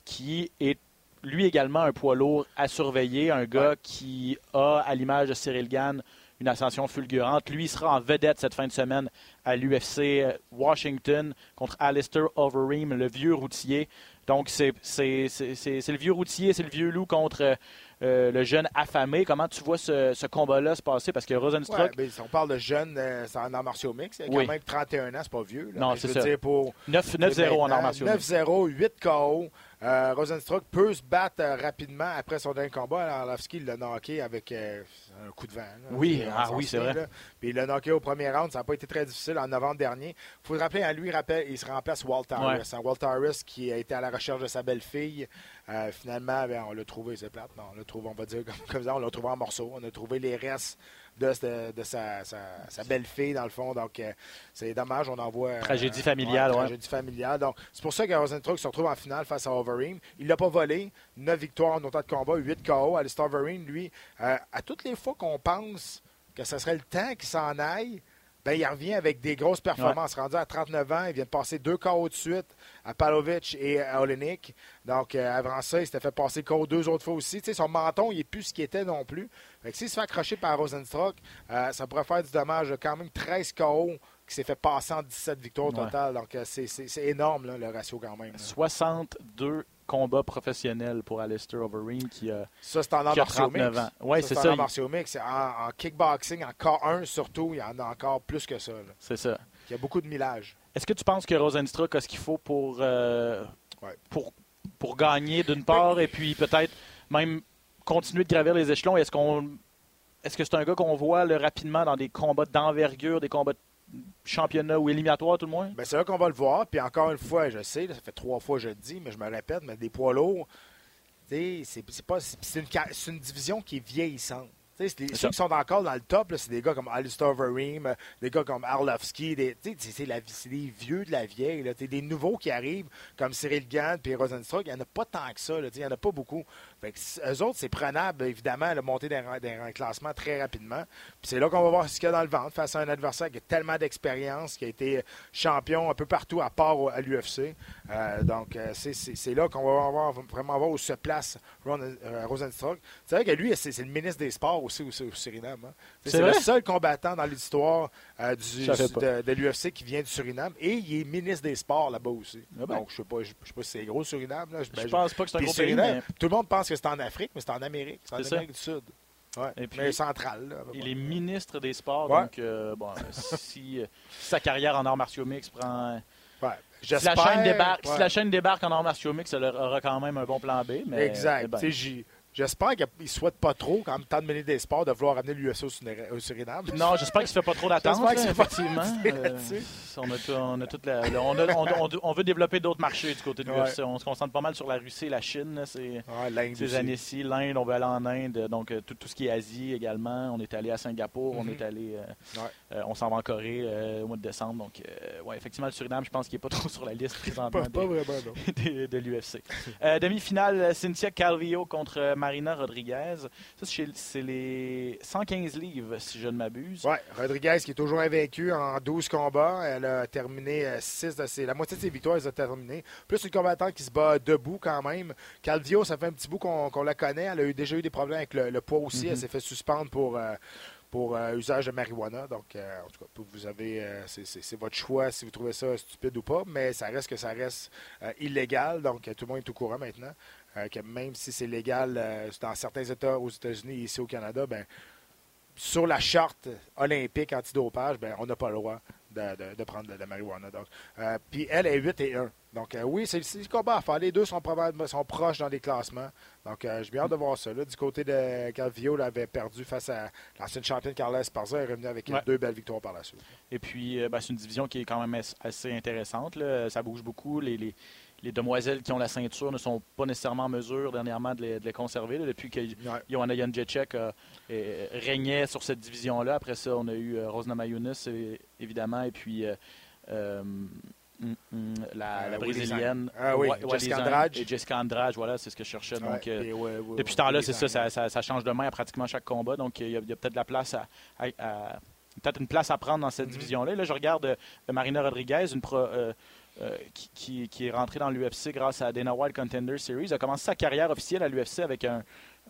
qui est lui également un poids lourd à surveiller, un gars qui a, à l'image de Cyril Gann, une ascension fulgurante. Lui il sera en vedette cette fin de semaine à l'UFC Washington contre Alistair Overeem, le vieux routier. Donc, c'est le vieux routier, c'est le vieux loup contre euh, euh, le jeune affamé. Comment tu vois ce, ce combat-là se passer? Parce que Rosenstruck, Ouais, mais si on parle de jeunes, euh, c'est en arts martiaux mix. Il y a Oui. quand même 31 ans, c'est pas vieux. là. Non, c'est ça. dire, pour 9 9-0 en arts martiaux. 9-0, 8 KO. Euh, Rosenstruck peut se battre euh, rapidement après son dernier combat. Alors, Arlovski l'a knocké avec euh, un coup de vent. là. Oui, C'est- ah oui, c'est vrai. là. Puis il l'a knocké au premier round. Ça n'a pas été très difficile en novembre dernier. Il faut se rappeler, à lui, il se remplace Walter Ouais. Harris. hein. Walter Harris qui a été à la recherche de sa belle-fille. Finalement, ben, on l'a trouvé, c'est plate. Non, on l'a trouvé, on va dire comme, comme ça, on l'a trouvé en morceaux. On a trouvé les restes de, de- de sa, sa- sa belle-fille, dans le fond. Donc, euh, c'est dommage, on en voit... euh, Tragédie familiale, ouais. Tragédie familiale. Donc, c'est pour ça que Rosenstruck se retrouve en finale face à Overeem. Il l'a pas volé. 9 victoires en autant de combat, 8 KO. Alistair Overeem, lui, euh, à toutes les fois qu'on pense que ce serait le temps qu'il s'en aille, ben, il revient avec des grosses performances. Rendu à 39 ans, il vient de passer deux KO de suite à Palovic et à Olenek. Donc, euh, avant ça, il s'était fait passer KO deux autres fois aussi. Tu sais, son menton, il n'est plus ce qu'il était non plus. Fait que s'il se fait accrocher par Rosenstruck, euh, ça pourrait faire du dommage. Quand même 13 KO qui s'est fait passer en 17 victoires au Ouais. total. Donc, euh, c'est- énorme, là, le ratio quand même. là. 62 combats professionnels pour Alistair Overeem qui a Ça, c'est en arts Qui a martiaux 39 mix. ans. Ouais, Ça, c'est en ça. martiaux mix. En, en kickboxing, en K1 surtout, il y en a encore plus que ça. c'est ça. Il y a beaucoup de millage. Est-ce que tu penses que Rosenstruck a ce qu'il faut pour, euh, Ouais. pour, pour gagner d'une part et puis peut-être même continuer de gravir les échelons? Est-ce qu'on est-ce que c'est un gars qu'on voit rapidement dans des combats d'envergure, des combats de championnat ou éliminatoires tout le moins? Ben, c'est là qu'on va le voir. Puis encore une fois, je sais, là, ça fait trois fois que je le dis, mais je me répète, mais des poids lourds, c'est c'est pas c'est une, division qui est vieillissante. Ceux ça. qui sont encore dans le top, c'est des gars comme Alistair euh, des gars comme Arlovski, c'est- c'est la- c'est des vieux de la vieille. Là, des nouveaux qui arrivent, comme Cyril Gann et Rosenstruck, il n'y en a pas tant que ça. là, Il n'y en a pas beaucoup. Fait que, c- eux autres, c'est prenable, évidemment, de monter dans un classement très rapidement. Puis c'est là qu'on va voir ce qu'il y a dans le ventre face à un adversaire qui a tellement d'expérience, qui a été champion un peu partout à part au- à l'UFC. Euh, donc, euh, c'est- c'est c'est là qu'on va vraiment voir où se place Ron- euh, Rosenstruck. C'est vrai que lui, c'est c'est le ministre des Sports aussi au, au Suriname. hein. C'est le seul combattant dans l'histoire euh, du- Je de, de l'UFC qui vient du Suriname. Et il est ministre des Sports là-bas aussi. Ah ben. Donc, je ne sais, pas- je sais pas si c'est gros Suriname. Là. Je Ben, pense pas que c'est un gros Suriname, mais Tout le monde pense que c'est en Afrique, mais c'est en Amérique. C'est en ça. Amérique du Sud. Ouais. Et puis- mais central. Là, il est ministre des Sports, Ouais. donc euh, bon, si, euh, si sa carrière en arts martiaux mix prend... Ouais. Si la, chaîne débarque, si ouais. la chaîne débarque en arts martiaux mix, elle aura quand même un bon plan B. Mais, Exact. eh ben, J'espère qu'il ne souhaite pas trop, quand même, tant de ministre des Sports, de vouloir amener l'UFC au, Suriname-. Non, j'espère qu'il ne se fait pas trop d'attente, effectivement. Euh, on, a tout- on a toute la- la- on, a- on- on- on veut développer d'autres marchés du côté de Ouais. l'UFC. On se concentre pas mal sur la Russie et la Chine. Ouais, ces aussi. années-ci. L'Inde, on veut aller en Inde. Donc, euh, tout, tout ce qui est Asie également. On est allé à Singapour. On Mhm. est allé... euh, Ouais. Euh, on s'en va en Corée euh, au mois de décembre. Donc, euh, ouais, effectivement, le Suriname, je pense qu'il n'est pas trop sur la liste présentement Pas, pas des- vraiment, de, l'UFC. Demi-finale, Cynthia Calvillo contre Marina Rodriguez. Ça, c'est les 115 livres, si je ne m'abuse. Ouais, Rodriguez qui est toujours invaincu en 12 combats. Elle a terminé 6 de ses. La moitié de ses victoires, elle a terminé. Plus une combattante qui se bat debout quand même. Calvio, ça fait un petit bout qu'on la connaît. Elle a eu, déjà eu des problèmes avec le, le poids aussi. Mhm. Elle s'est fait suspendre pour. Pour euh, usage de marijuana. Donc, euh, en tout cas, vous avez, euh, c'est- votre choix si vous trouvez ça stupide ou pas, mais ça reste que ça reste euh, illégal. Donc, tout le monde est au courant maintenant. que même si c'est légal dans certains États aux États-Unis et ici au Canada, ben, sur la charte olympique antidopage, ben, on n'a pas le droit de, de- de prendre de la marijuana. Donc, euh, puis elle est 8 et 1. Donc, euh, oui, c'est le combat à faire. Les deux sont, proches dans les classements. Donc, euh, j'ai bien hâte de voir ça. Là, du côté de Calvillo, elle avait perdu face à l'ancienne championne Carla Esparza. Elle est revenue avec Ouais. deux belles victoires par la suite. Et puis, euh, ben, c'est une division qui est quand même as- assez intéressante. là. Ça bouge beaucoup. Les, les- les demoiselles qui ont la ceinture ne sont pas nécessairement en mesure dernièrement de les, de les conserver. là, depuis que Ouais. Johanna Jędrzejczyk euh, régnait sur cette division-là. Après ça, on a eu euh, Rosna Mayunis, évidemment, et puis euh, hum, hum, la, brésilienne. Ah oui, Jessica Andrade. Et Jessica Andrade, voilà, c'est ce que je cherchais. Donc, Ouais, et ouais, ouais, depuis ce temps-là, c'est ça, ça, ça- ça change de main à pratiquement chaque combat. Donc, il y a, peut-être de la place à, à- à- peut-être une place à prendre dans cette Mhm. division-là. Là, je regarde euh, Marina Rodriguez, une pro- euh, euh, qui, qui- qui est rentrée dans l'UFC grâce à Dana White Contender Series. A commencé sa carrière officielle à l'UFC avec un,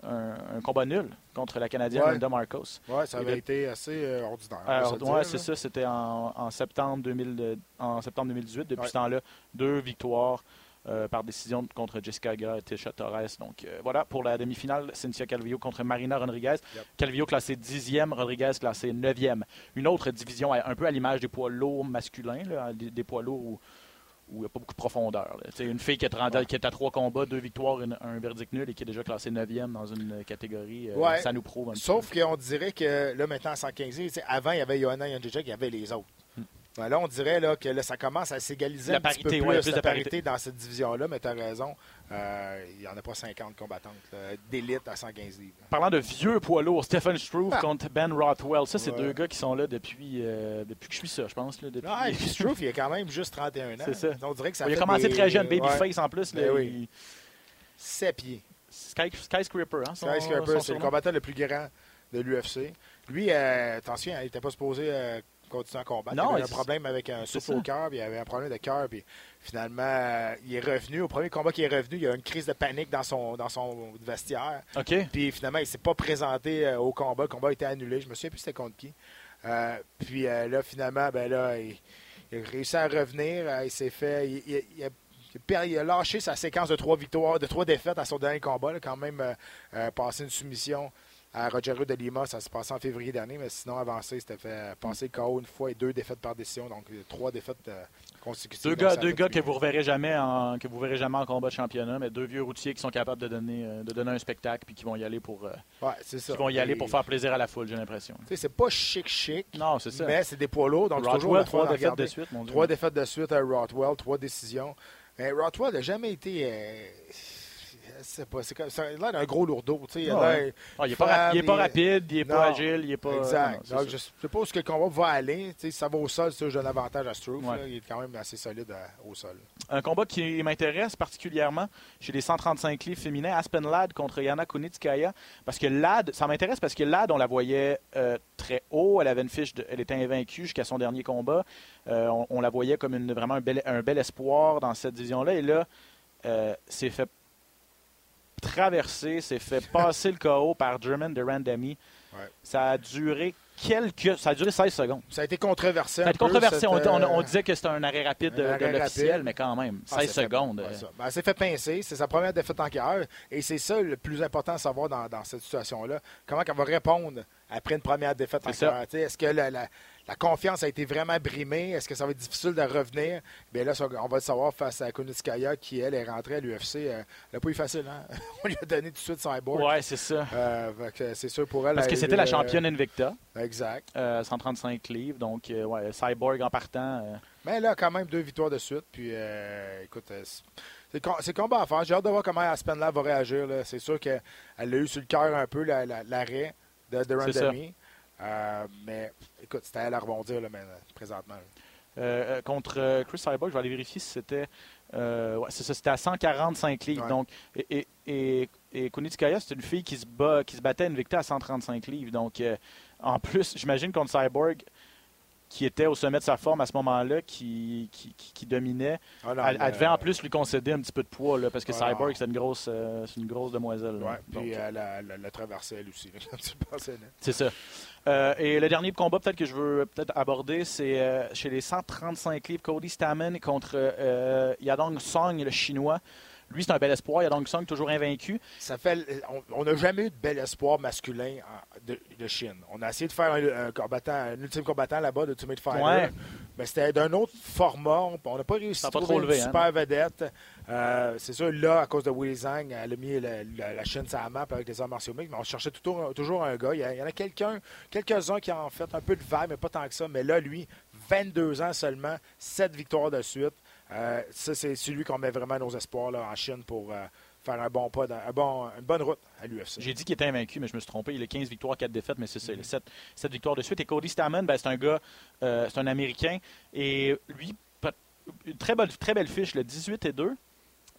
un- un combat nul contre la Canadienne Ouais. Linda Marcos. Ouais, ça avait été assez euh, ordinaire. Alors, ouais, dire, c'est ça. C'était en, en septembre 2000, de- en septembre 2018. Depuis Ouais. ce temps-là, deux victoires euh, par décision contre Jessica Aguilar et Tisha Torres. Donc euh, voilà pour la demi-finale, Cynthia Calvillo contre Marina Rodriguez. Yep. Calvillo classé 10e, Rodriguez classé 9e. Une autre division un peu à l'image des poids lourds masculins, là, des, des poids lourds où où il n'y a pas beaucoup de profondeur. sais, Une fille qui est, Ouais. qui est à trois combats, deux victoires, une- un verdict nul et qui est déjà classée 9e dans une catégorie, euh, Ouais. ça nous prouve un Sauf qu'on dirait que là, maintenant, à 115 tu sais, avant, il y avait Johanna Jędrzejczyk, il y avait les autres. Hmm. Ben là, on dirait là, que là, ça commence à s'égaliser un petit peu plus, ouais, plus la de parité. parité dans cette division-là, mais tu as raison. Euh, Il n'y en a pas 50 combattantes d'élite à 115 livres. Parlant de vieux poids lourds, Stephen Struve Ah. contre Ben Rothwell. Ça, c'est Ouais. deux gars qui sont là depuis, euh, depuis que je suis ça, je pense. Là, depuis... Ah, et puis Struve, il a quand même juste 31 ans. C'est ça. On dirait que ça il a commencé des- très jeune, ouais, babyface en plus. Là, Ben oui. il- 7 pieds. Sky, Skyscraper, hein, son- Skyscraper, c'est le combattant le plus grand de l'UFC. Lui, euh, attention, il n'était pas supposé continuer à combattre. Non, il avait un problème avec un souffle au cœur, il avait un problème de cœur, puis finalement, euh, il est revenu. Au premier combat qu'il est revenu, il y a eu une crise de panique dans son, dans son vestiaire. Puis finalement, il s'est pas présenté euh, au combat. Le combat a été annulé. Je me souviens plus c'était contre qui. Euh, puis euh, là, finalement, ben là, il, il a réussi à revenir. Il s'est fait. Il, a, il lâché sa séquence de trois victoires, de trois défaites à son dernier combat. là, quand même euh, passé une soumission à Rogerio de Lima. Ça s'est passé en février dernier, mais sinon, avancé, c'était fait euh, passer KO une fois et deux défaites par décision. Donc, euh, trois défaites euh, consécutives. Deux gars, deux gars que vous reverrez jamais en que vous verrez jamais en combat de championnat, mais deux vieux routiers qui sont capables de donner euh, de donner un spectacle puis qui vont y aller pour euh, Ouais, c'est ça. qui vont y aller Et, pour faire plaisir à la foule, j'ai l'impression. C'est pas chic-chic, Non, c'est ça. mais c'est des poids lourds. Donc, toujours trois défaites de suite, mon Dieu. Trois défaites de suite à Rothwell, trois décisions. Mais Rothwell n'a jamais été. Euh, pas, c'est ça. Là, il a un gros lourdeau. il a Ouais. l'air- Ah, il pas, est pas rapide, il n'est Non. pas agile, il n'est pas. Exact. non, c'est Donc, ça. je sais pas où ce que le combat va aller. Si ça va au sol, ça, je donne l'avantage à Struve. Ouais. Il est quand même assez solide à- au sol. Un combat qui m'intéresse particulièrement chez les 135 livres féminins, Aspen Ladd contre Yana Kunitskaya. Parce que Ladd, ça m'intéresse parce que Ladd, on la voyait euh, très haut. Elle avait une fiche, de- elle était invaincue jusqu'à son dernier combat. Euh, on, on la voyait comme une, vraiment un bel, un bel espoir dans cette division-là. Et là, euh, s'est fait traverser, s'est fait passer le KO par German de Randami. Ouais. Ça a duré quelques. Ça a duré 16 secondes. Ça a été controversé. Ça a un été peu, controversé. On, cette, on- on disait que c'était un arrêt rapide de, l'officiel, mais quand même, Ah, 16 c'est fait- secondes. ouais, euh, ça. Ben, elle s'est fait pincer. C'est sa première défaite en carrière. Et c'est ça le plus important à savoir dans, dans cette situation-là. Comment elle va répondre après une première défaite en carrière. Est-ce que la, la- la confiance a été vraiment brimée? Est-ce que ça va être difficile de revenir? Bien là, on va le savoir face à Kunitskaya qui, elle, est rentrée à l'UFC. Euh, elle n'a pas eu facile. Hein? on lui a donné tout de suite Cyborg. Ouais, c'est ça. Euh, c'est sûr pour elle. Parce que a c'était la euh, championne Invicta, Exact. euh, 135 livres. Donc, euh, ouais, Cyborg en partant. Mais là, quand même, deux victoires de suite. Puis, écoute, c'est- combat à faire. J'ai hâte de voir comment Aspen là va réagir. C'est sûr qu'elle l'a eu sur le cœur un peu, la- la- l'arrêt de, de C'est ça. Randami. Euh, mais écoute, c'était à elle à rebondir là, mais, euh, présentement. là. euh, contre Chris Cyborg, je vais aller vérifier si c'était. euh, ouais, c'est ça, c'était à 145 livres. Ouais. Donc, et, et, et, et Kunitskaya, c'est une fille qui se, bat, qui se battait à Invicta à 135 livres. Donc, euh, en plus, j'imagine contre Cyborg, qui était au sommet de sa forme à ce moment-là, qui, qui, qui- qui dominait, Ah, non, elle, devait euh, en plus lui concéder un petit peu de poids, là, parce que Ah, Cyborg, c'est une grosse, euh, une grosse demoiselle. Ouais, puis elle a, elle a- elle a traversé elle aussi. C'est ça. Euh, et le dernier combat peut-être que je veux peut-être aborder, c'est euh, chez les 135 livres, Cody Stamen contre euh, Yadong Song, le chinois. Lui, c'est un bel espoir. Yadong Song, toujours invaincu. Ça fait, on- n'a jamais eu de bel espoir masculin en- de, de Chine. On a essayé de faire un, un combattant, un ultime combattant là-bas de Ultimate Fighter. Ouais. Mais c'était d'un autre format. On n'a pas réussi a à trouver une hein, super vedette. Euh, c'est sûr, là, à cause de Willy Zhang, elle a mis la, la- la Chine sur la map avec les arts martiaux mixtes, mais on cherchait toujours, toujours un gars. Il y, a- il y en a quelqu'un, quelques-uns qui ont fait un peu de vague, mais pas tant que ça. Mais là, lui, 22 ans seulement, 7 victoires de suite. Euh, ça, c'est celui qu'on met vraiment nos espoirs là, en Chine pour euh, faire un bon pas, dans- un bon, une bonne route à l'UFC. J'ai dit qu'il était invaincu, mais je me suis trompé. Il a 15 victoires, 4 défaites, mais c'est ça. Il a 7, victoires de suite. Et Cody Stamen, ben, c'est un gars, euh, c'est un Américain. Et lui, très belle, très belle fiche, le 18 et 2.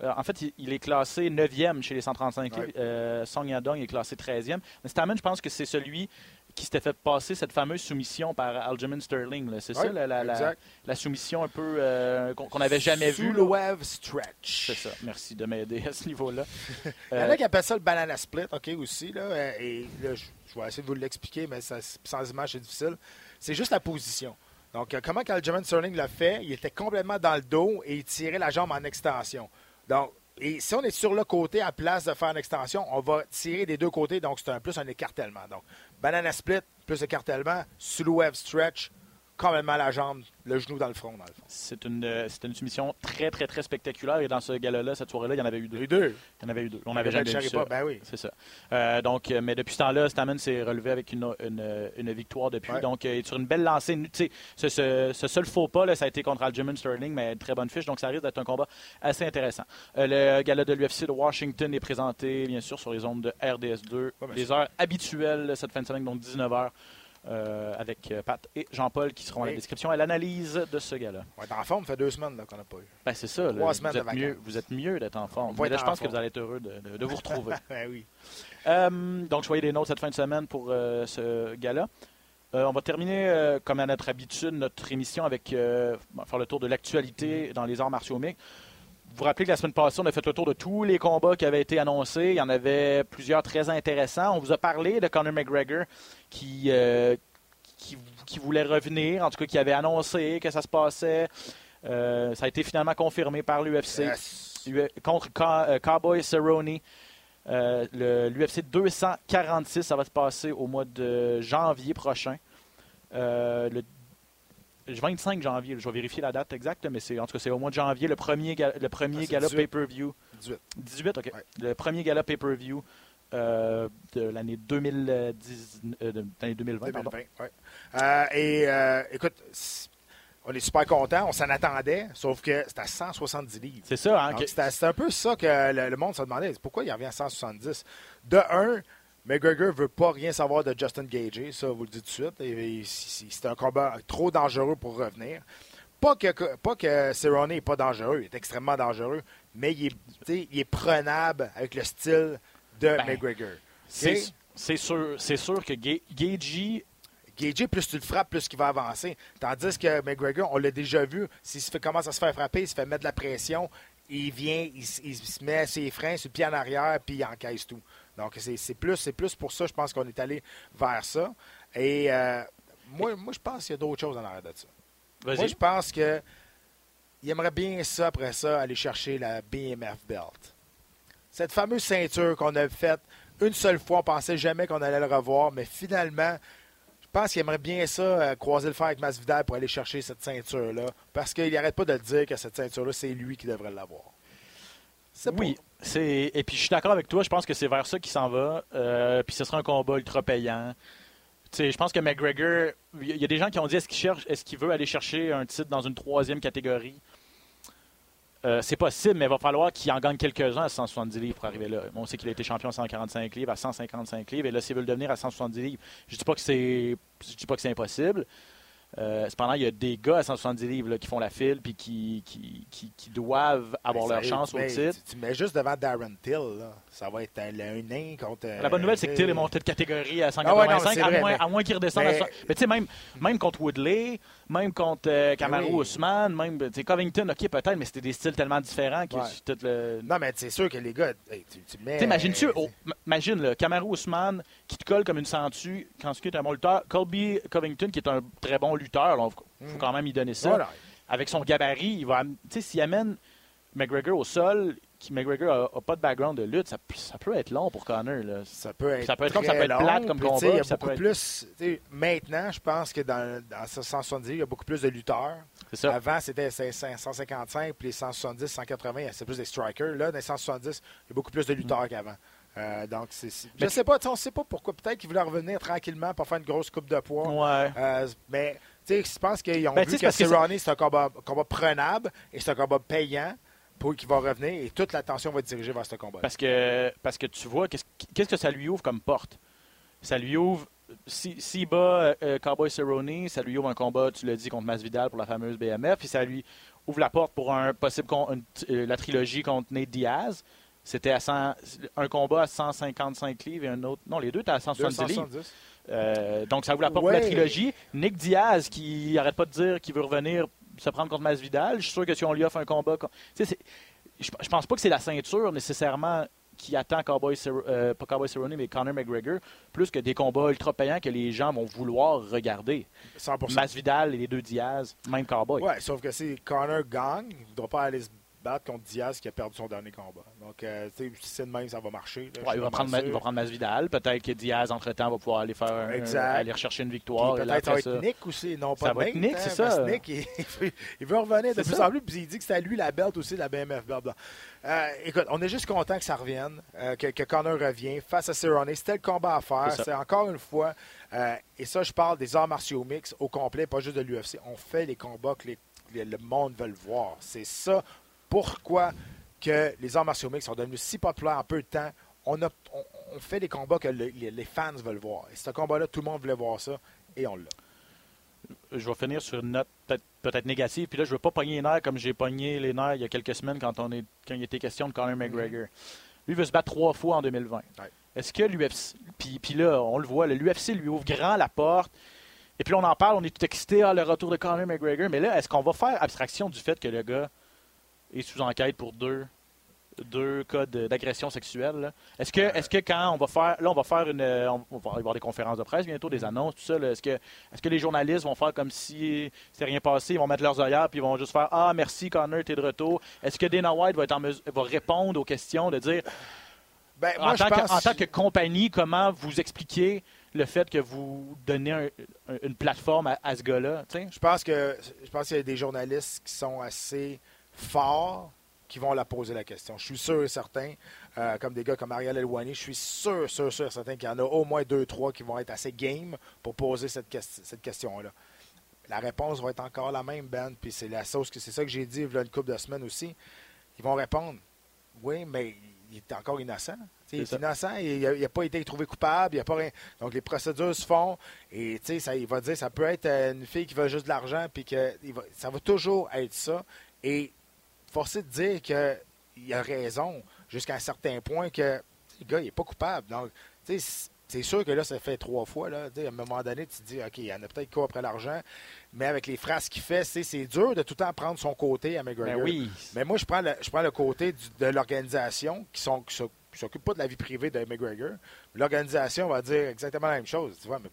Euh, en fait, il, il est classé 9e chez les 135 Ouais. livres. Euh, Song Yadong est classé 13e. Mais Stamen, je pense que c'est celui qui s'était fait passer cette fameuse soumission par Aljamain Sterling. C'est ça, la, la- la- exact. la soumission un peu euh, qu'on n'avais jamais vue. wave stretch. C'est ça. Merci de m'aider à ce niveau-là. Il y en Euh, a qui appellent ça le banana split, OK, aussi. Là, euh, et là, je, je vais essayer de vous l'expliquer, mais ça, sans image, c'est difficile. C'est juste la position. Donc, euh, comment Aljamain Sterling l'a fait, il était complètement dans le dos et il tirait la jambe en extension. Donc, et si on est sur le côté, à place de faire une extension, on va tirer des deux côtés, donc c'est un plus un écartèlement. Donc, banana split plus écartèlement, sous wave stretch, complètement la jambe, le genou dans le front, dans le fond. C'est une, euh, une soumission très, très, très spectaculaire. Et dans ce gala-là, cette soirée-là, il y en avait eu deux. Les deux. Il y en avait eu deux. On n'avait jamais vu ça. Ben oui. C'est ça. Euh, donc, euh, mais depuis ce temps-là, Stamen s'est relevé avec une, une, une victoire depuis. Ouais. Donc, euh, sur une belle lancée. Tu sais, ce, ce, ce seul faux pas, là, ça a été contre Aljamain Sterling, mais une très bonne fiche. Donc, ça risque d'être un combat assez intéressant. Le gala de l'UFC de Washington est présenté, bien sûr, sur les ondes de RDS2. Ouais, mais les heures habituelles cette fin de semaine, donc 19h. Euh, avec euh, Pat et Jean-Paul qui seront à la description et à l'analyse de ce gala. On est en forme, ça fait deux semaines qu'on n'a pas eu. Ben, c'est ça. là. Trois semaines vous, êtes de mieux, vous êtes mieux d'être en forme. Va Mais là, je en pense que vous allez être heureux de, de- de vous retrouver. Ben oui. Euh, donc, soyez des nôtres cette fin de semaine pour euh, ce. Euh, on va terminer, comme à notre habitude, notre émission avec va faire le tour de l'actualité dans les arts martiaux mixtes. Vous vous rappelez que la semaine passée, on a fait le tour de tous les combats qui avaient été annoncés. Il y en avait plusieurs très intéressants. On vous a parlé de Conor McGregor qui, euh, qui, qui voulait revenir, en tout cas qui avait annoncé que ça se passait. Euh, ça a été finalement confirmé par l'UFC. Yes. Contre euh, Cowboy Cerrone. Euh, L'UFC 246, ça va se passer au mois de janvier prochain. Euh, le 25 janvier, je vais vérifier la date exacte, mais c'est en tout cas c'est au mois de janvier, le premier, le premier Ah, gala 18. pay-per-view. 18. 18, ok. Ouais. Le premier gala pay-per-view euh, de l'année 2010, euh, de l'année 2020. pardon. 2020, ouais. Euh, et euh, écoute, on est super contents, on s'en attendait, sauf que c'est à 170 livres. C'est ça, hein? Que- c'était- C'est un peu ça que le, le monde se demandait. Pourquoi il revient à 170? De un, McGregor veut pas rien savoir de Justin Gage, ça, vous le dites tout de suite. C'est un combat trop dangereux pour revenir. Pas que, que- pas que Cerrone n'est pas dangereux, il est extrêmement dangereux, mais il est, il prenable avec le style de Ben, McGregor. c'est sûr, que Ga- Gagey Gagey, plus tu le frappes, plus il va avancer. Tandis que McGregor, on l'a déjà vu, s'il se fait, commence à se faire frapper, il se fait mettre de la pression, il vient, il se met ses freins sur le pied en arrière, puis il encaisse tout. Donc, c'est plus, plus pour ça, je pense qu'on est allé vers ça. Et euh, moi, moi, je pense qu'il y a d'autres choses en arrière de ça. Moi, je pense que il aimerait bien ça, après ça, aller chercher la BMF Belt. Cette fameuse ceinture qu'on a faite une seule fois, on pensait jamais qu'on allait le revoir, mais finalement, je pense qu'il aimerait bien ça, euh, croiser le fer avec Masvidal pour aller chercher cette ceinture-là, parce qu'il n'arrête pas de le dire que cette ceinture-là, c'est lui qui devrait l'avoir. Oui, c'est et puis je suis d'accord avec toi. Je pense que c'est vers ça qu'il s'en va. Euh, puis ce sera un combat ultra payant. Tu sais, je pense que McGregor, il y a des gens qui ont dit est-ce qu'il cherche, est-ce qu'il veut aller chercher un titre dans une troisième catégorie? Euh, c'est possible, mais il va falloir qu'il en gagne quelques-uns à 170 livres pour arriver là. On sait qu'il a été champion à 145 livres, à 155 livres, et là, s'il veut le devenir à 170 livres, je dis pas que c'est, je dis pas que c'est impossible. Euh, cependant, il y a des gars à 170 livres là, qui font la file puis qui, qui, qui, qui doivent avoir leur chance tu au titre. Tu, tu mets juste devant Darren Till, là. ça va être un, un nain contre. La bonne nouvelle, c'est que Till est euh, monté de catégorie à Ah ouais, non, 185, c'est à, moins, mais- à moins qu'il redescende mais- à 100. Mais tu sais, même, même contre Woodley, même contre euh, Kamaru Ben oui. Usman, même tu Covington, ok, peut-être, mais c'était des styles tellement différents que Ouais. tout le. Non, mais c'est sûr que les gars, hey, tu, tu mets. Tu euh, oh, m- imagine, là, Kamaru Usman qui te colle comme une ceinture quand qui est un bon lutteur. Colby Covington qui est un très bon lutteur, il faut Mm. quand même y donner ça. voilà. Avec son gabarit, il va. Tu s'il amène McGregor au sol, qui McGregor a, a pas de background de lutte, ça, peut être long pour Connor. Là. Ça peut être, Ça peut être comme ça peut être plate comme tu combat, Il y a puis ça beaucoup peut être- plus. tu Maintenant, je pense que dans, dans ce 170, il y a beaucoup plus de lutteurs. Ça. Avant, c'était 155, puis les 170, 180, c'est plus des strikers. Là, dans les 170, il y a beaucoup plus de lutteurs qu'avant. Euh, donc, c'est. Je Mais- sais pas, on ne sait pas pourquoi. Peut-être qu'ils voulaient revenir tranquillement pour faire une grosse coupe de poids. Ouais. Euh, mais, tu sais, je pense qu'ils ont Ben, vu que Cerrone, c'est un combat, combat prenable et c'est un combat payant pour qui va revenir et toute l'attention va être dirigée vers ce combat. Parce que, parce que tu vois, qu'est-ce que ça lui ouvre comme porte? Ça lui ouvre, si, s'il bat euh, Cowboy Cerrone, ça lui ouvre un combat, tu l'as dit, contre Masvidal pour la fameuse BMF, puis ça lui ouvre la porte pour un possible con- une- euh, la trilogie contre Nate Diaz. C'était à 100 un combat à 155 livres et un autre. Non, les deux étaient à 170 livres. 270. Euh, donc, ça ouvre la porte pour la trilogie. Nick Diaz, qui arrête pas de dire qu'il veut revenir se prendre contre Masvidal, je suis sûr que si on lui offre un combat. je, je pense pas que c'est la ceinture nécessairement qui attend Cowboy, euh, pas Cowboy Cerrone, mais Conor McGregor, plus que des combats ultra payants que les gens vont vouloir regarder. 100%. Masvidal et les deux Diaz, même Cowboy. Ouais, sauf que si Connor gagne, il ne voudra pas aller se battre contre Diaz qui a perdu son dernier combat. Donc, euh, tu sais, si c'est de même, ça va marcher. là, Ouais, il, va prendre, sûr. il va prendre Masvidal. Peut-être que Diaz, entre-temps, va pouvoir aller faire aller rechercher une victoire. peut-être ça va être ça- Nick aussi, non Ça pas va être Nick, hein, c'est ça. Nick, il, il veut, revenir de plus ça. en plus, puis il dit que c'est à lui la belt aussi, la BMF belt. Euh, écoute, on est juste content que ça revienne, euh, que, que Connor revient face à Cerrone. C'était le combat à faire. C'est ça. Encore une fois, euh, et ça, je parle des arts martiaux mix au complet, pas juste de l'UFC. On fait les combats que les- le monde veut voir. C'est ça pourquoi que les arts martiaux mix sont devenus si populaires en peu de temps. On, a, on, on fait les combats que le- les, les fans veulent voir. Et ce combat-là, tout le monde voulait voir ça, et on l'a. je vais finir sur une note peut-être négative. Puis là, je veux pas pogner les nerfs comme j'ai pogné les nerfs il y a quelques semaines quand, on est, quand il était question de Conor McGregor. Lui veut se battre trois fois en 2020. Mm-hmm. Ouais. Est-ce que l'UFC... Puis, puis là, on le voit, l'UFC lui ouvre grand la porte. Et puis on en parle, on est tout excité, ah, le retour de Conor McGregor. Mais là, est-ce qu'on va faire abstraction du fait que le gars est sous enquête pour deux, deux cas d'agression sexuelle? Est-ce que, est-ce que quand on va faire... Là, on va faire une... euh, On va y avoir des conférences de presse bientôt, des annonces, tout ça. Est-ce que, est-ce que les journalistes vont faire comme si c'est rien passé, ils vont mettre leurs œillères puis ils vont juste faire Ah, merci Connor, t'es de retour. Est-ce que Dana White va, être en mesure- va répondre aux questions, de dire Ben, en, je tant pense... que, en tant que compagnie, comment vous expliquez le fait que vous donnez un- un- une plateforme à, à ce gars-là? Je pense que je pense qu'il y a des journalistes qui sont assez forts qui vont la poser la question. Je suis sûr et certain, euh, comme des gars comme Ariel Elwani, je suis sûr, sûr, sûr et certain qu'il y en a au moins deux, trois qui vont être assez game pour poser cette, cette question-là. La réponse va être encore la même, Ben, puis c'est la sauce que c'est ça que j'ai dit il y a une couple de semaines aussi. Ils vont répondre Oui, mais il est encore innocent. Il est innocent, il n'a pas été trouvé coupable, il a pas rien. Donc les procédures se font et tu sais, ça, il va dire ça peut être euh, une fille qui veut juste de l'argent, puis que va- ça va toujours être ça. Et forcé de dire qu'il a raison jusqu'à un certain point que le gars, il n'est pas coupable. Donc, tu sais, c'est sûr que là, ça fait trois fois. Là, à un moment donné, tu te dis, OK, il y en a peut-être quoi après l'argent, mais avec les phrases qu'il fait, c'est dur de tout le temps prendre son côté à McGregor. Ben oui. Mais moi, je prends le, je prends le côté du- de l'organisation qui sont qui s'oc- qui s'occupe pas de la vie privée de McGregor. L'organisation va dire exactement la même chose. Tu vois, mais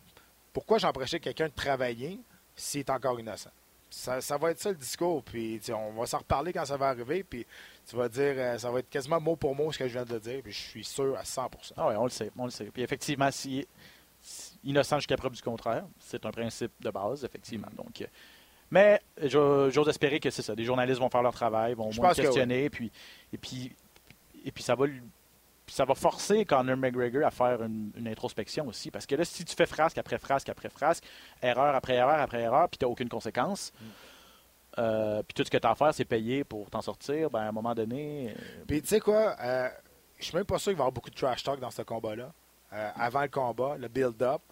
pourquoi j'empêchais quelqu'un de travailler s'il est encore innocent? Ça, ça va être ça le discours. Puis on va s'en reparler quand ça va arriver. Puis tu vas dire, euh, ça va être quasiment mot pour mot ce que je viens de dire. Puis je suis sûr à 100 Ah oui, on le sait, on le sait. Puis effectivement, si, si- innocent jusqu'à preuve du contraire, c'est un principe de base, effectivement. Mm. Donc, euh, mais je- j'ose espérer que c'est ça. Les journalistes vont faire leur travail, vont moins que questionner, puis, et puis, et puis ça va lui- puis ça va forcer Conor McGregor à faire une, une introspection aussi. Parce que là, si tu fais frasque après frasque après frasque, erreur après erreur après erreur, puis tu n'as aucune conséquence, Mm. euh, puis tout ce que tu as à faire, c'est payer pour t'en sortir, ben, à un moment donné. euh, Puis tu sais quoi, euh, je suis même pas sûr qu'il va y avoir beaucoup de trash talk dans ce combat-là. Euh, avant le combat, le build-up.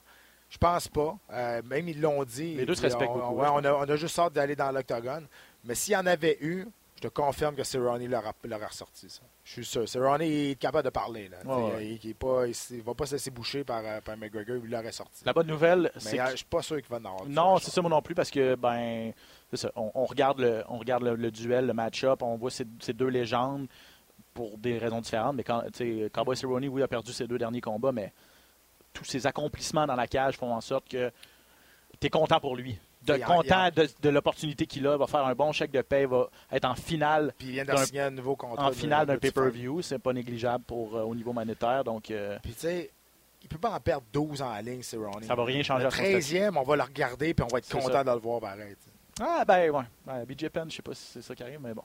Je pense pas. Euh, même ils l'ont dit. Les deux se respectent on, beaucoup, ouais, on, a, on a juste hâte d'aller dans l'octogone. Mais s'il y en avait eu, je te confirme que Cerrone l'aurait l'aurait ressorti. Ça. Je suis sûr. Cerrone est capable de parler. Là. Ouais. Il, il est pas, il, il va pas se laisser boucher par, euh, par McGregor. Il l'aurait sorti. La bonne nouvelle, Mais c'est euh, que je suis pas sûr qu'il va en avoir. Non, c'est ça moi non plus parce que ben c'est ça. On, on regarde le on regarde le, le duel, le match-up, on voit ces, ces deux légendes pour des raisons différentes. Mais quand Cowboy Cerrone, oui, a perdu ses deux derniers combats, mais tous ses accomplissements dans la cage font en sorte que tu es content pour lui. De, content de, de l'opportunité qu'il a, va faire un bon chèque de paie, va être en finale Puis il vient de d'un- signer un nouveau contrat. en finale d'un pay-per-view, c'est pas négligeable pour euh, au niveau monétaire donc euh, Puis tu sais, il peut pas en perdre 12 en ligne, Cerrone. Ça va rien changer Le à son statut. 13e, on va le regarder puis on va être C'est content ça. de le voir pareil. Ah ben ouais, ouais BJ Penn, je sais pas si c'est ça qui arrive mais bon.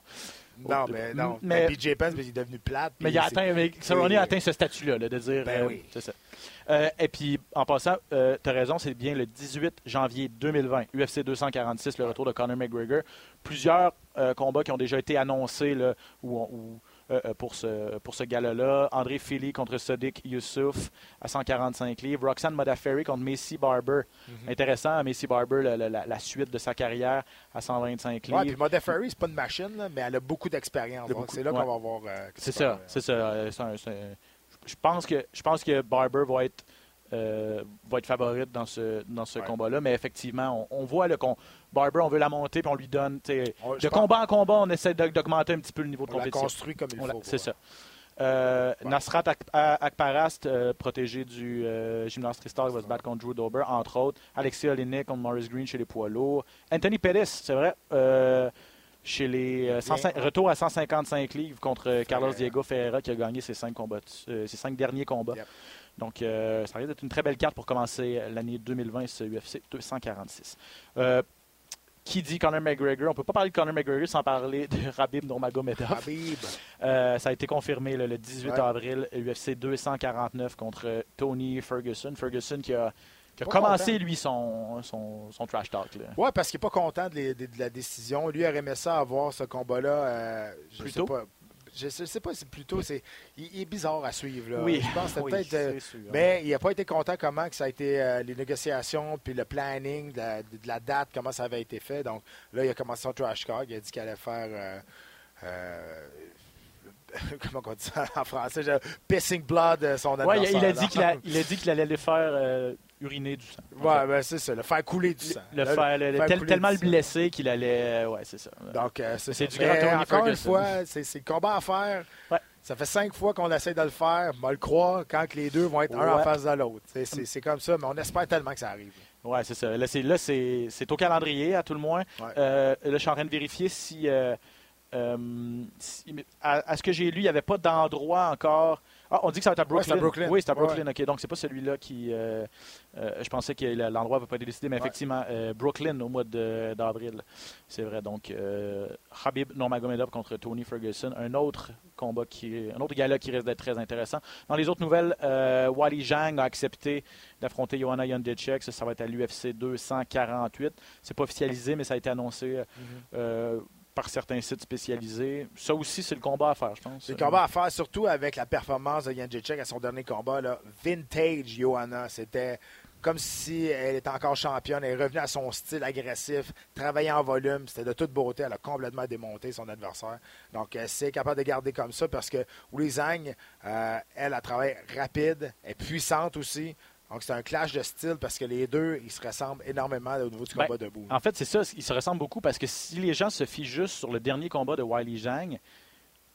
Non, Oh, mais non. mais- Mais BJ Pence, il est devenu plate. Mais il a atteint, mais Cerrone a atteint ce statut-là, là, de dire. Ben euh, oui. C'est ça. Euh, et puis, en passant, tu as raison, c'est bien le 18 janvier 2020, UFC 246, le retour de Conor McGregor. Plusieurs euh, combats qui ont déjà été annoncés là, où on- où, euh, euh, pour ce, pour ce gala-là. André Philly contre Sadiq Youssouf à 145 livres. Roxanne Modafferi contre Macy Barber. Mhm. Intéressant, Macy Barber, la, la- la- suite de sa carrière à 125 livres. Ouais, puis Moda Ferry, c'est pas une machine, là, mais elle a beaucoup d'expérience. Donc, C'est là ouais. qu'on va voir. euh, C'est ça, c'est ça. euh, un- un- je pense que je pense que Barber va être euh, va être favorite dans ce dans ce Ouais. combat-là, mais effectivement, on, on voit le qu'on Barber, on veut la monter puis on lui donne, On- de combat en combat, on essaie d'aug- d'augmenter un petit peu le niveau de On la compétition. construit comme il On la- faut. C'est ça. Euh, Ouais. Nasrat Ak- Akparast, euh, protégé du euh, gymnaste Tristar, va se battre contre Drew Dober, entre autres. Alexis Olenek contre Maurice Green chez les poids lourds. Anthony Pettis, c'est vrai. euh, chez les 105 retour à 155 livres contre Carlos Diego Ferreira qui a gagné ses cinq, combats, ses cinq derniers combats. Yep. Donc, ça risque d'être une très belle carte pour commencer l'année 2020, ce UFC 246. Qui dit Conor McGregor? On ne peut pas parler de Conor McGregor sans parler de Rabib Nurmagomedov. Habib. Euh, ça a été confirmé là, le 18 Ouais. avril, UFC 249 contre Tony Ferguson. Ferguson qui a, qui a Pas commencé, content. lui, son, son, son trash talk. Ouais, parce qu'il n'est pas content de, les- de- de la décision. Lui aurait aimé ça avoir ce combat-là. euh, je Plus sais tôt? pas. Je sais, sais pas si plus tôt, c'est. Il, il est bizarre à suivre. Là. Oui, Je pense que c'était oui, peut-être. euh, c'est sûr. mais il n'a pas été content comment que ça a été euh, les négociations, puis le planning de la, de la date, comment ça avait été fait. Donc là, il a commencé son trash talk. Il a dit qu'il allait faire. euh, euh, comment on dit ça en français? Pissing blood, son Ouais, il, adversaire. il a dit là. qu'il a, il a dit qu'il allait le faire euh, uriner du sang. Ouais, ben, c'est ça, le faire couler du sang. le faire, le- faire tel- couler tellement le blesser qu'il allait. euh, ouais, c'est ça. Donc, euh, c'est du grand Mais encore une fois, c'est le combat à faire. Ouais. Ça fait cinq fois qu'on essaie de le faire. On le croire quand les deux vont être un en face de l'autre. C'est- comme ça, mais on espère tellement que ça arrive. Ouais, c'est ça. Là, c'est, au calendrier, à tout le moins. Ouais. Euh, là, je suis en train de vérifier si. si- mais à, à ce que j'ai lu, il n'y avait pas d'endroit encore. Ah, on dit que ça va être à Ouais, Brooklyn. c'est à Brooklyn. Oui, c'est à Ouais, Brooklyn. OK, donc c'est pas celui-là qui. euh, euh, je pensais que l'endroit n'avait pas été décidé, mais Ouais. effectivement, euh, Brooklyn au mois de- d'avril. C'est vrai. Donc, Habib Nurmagomedov contre Tony Ferguson. Un autre combat qui. Un autre gala qui risque d'être très intéressant. Dans les autres nouvelles, Wally Zhang a accepté d'affronter Johanna Jędrzejczyk. Ça, ça va être à l'UFC 248. C'est pas officialisé, mais ça a été annoncé euh, par certains sites spécialisés. Ça aussi, c'est le combat à faire, je pense. C'est le combat à faire, surtout avec la performance de Jędrzejczyk à son dernier combat. Là. Vintage Johanna. C'était comme si elle était encore championne. Elle est revenue à son style agressif, travailler en volume. C'était de toute beauté. Elle a complètement démonté son adversaire. Donc, c'est capable de garder comme ça parce que Wu euh, elle, a travaillé rapide, elle est puissante aussi. Donc, c'est un clash de style parce que les deux, ils se ressemblent énormément au niveau du Ben, combat debout. En fait, c'est ça, ils se ressemblent beaucoup parce que si les gens se fient juste sur le dernier combat de Wiley Zhang,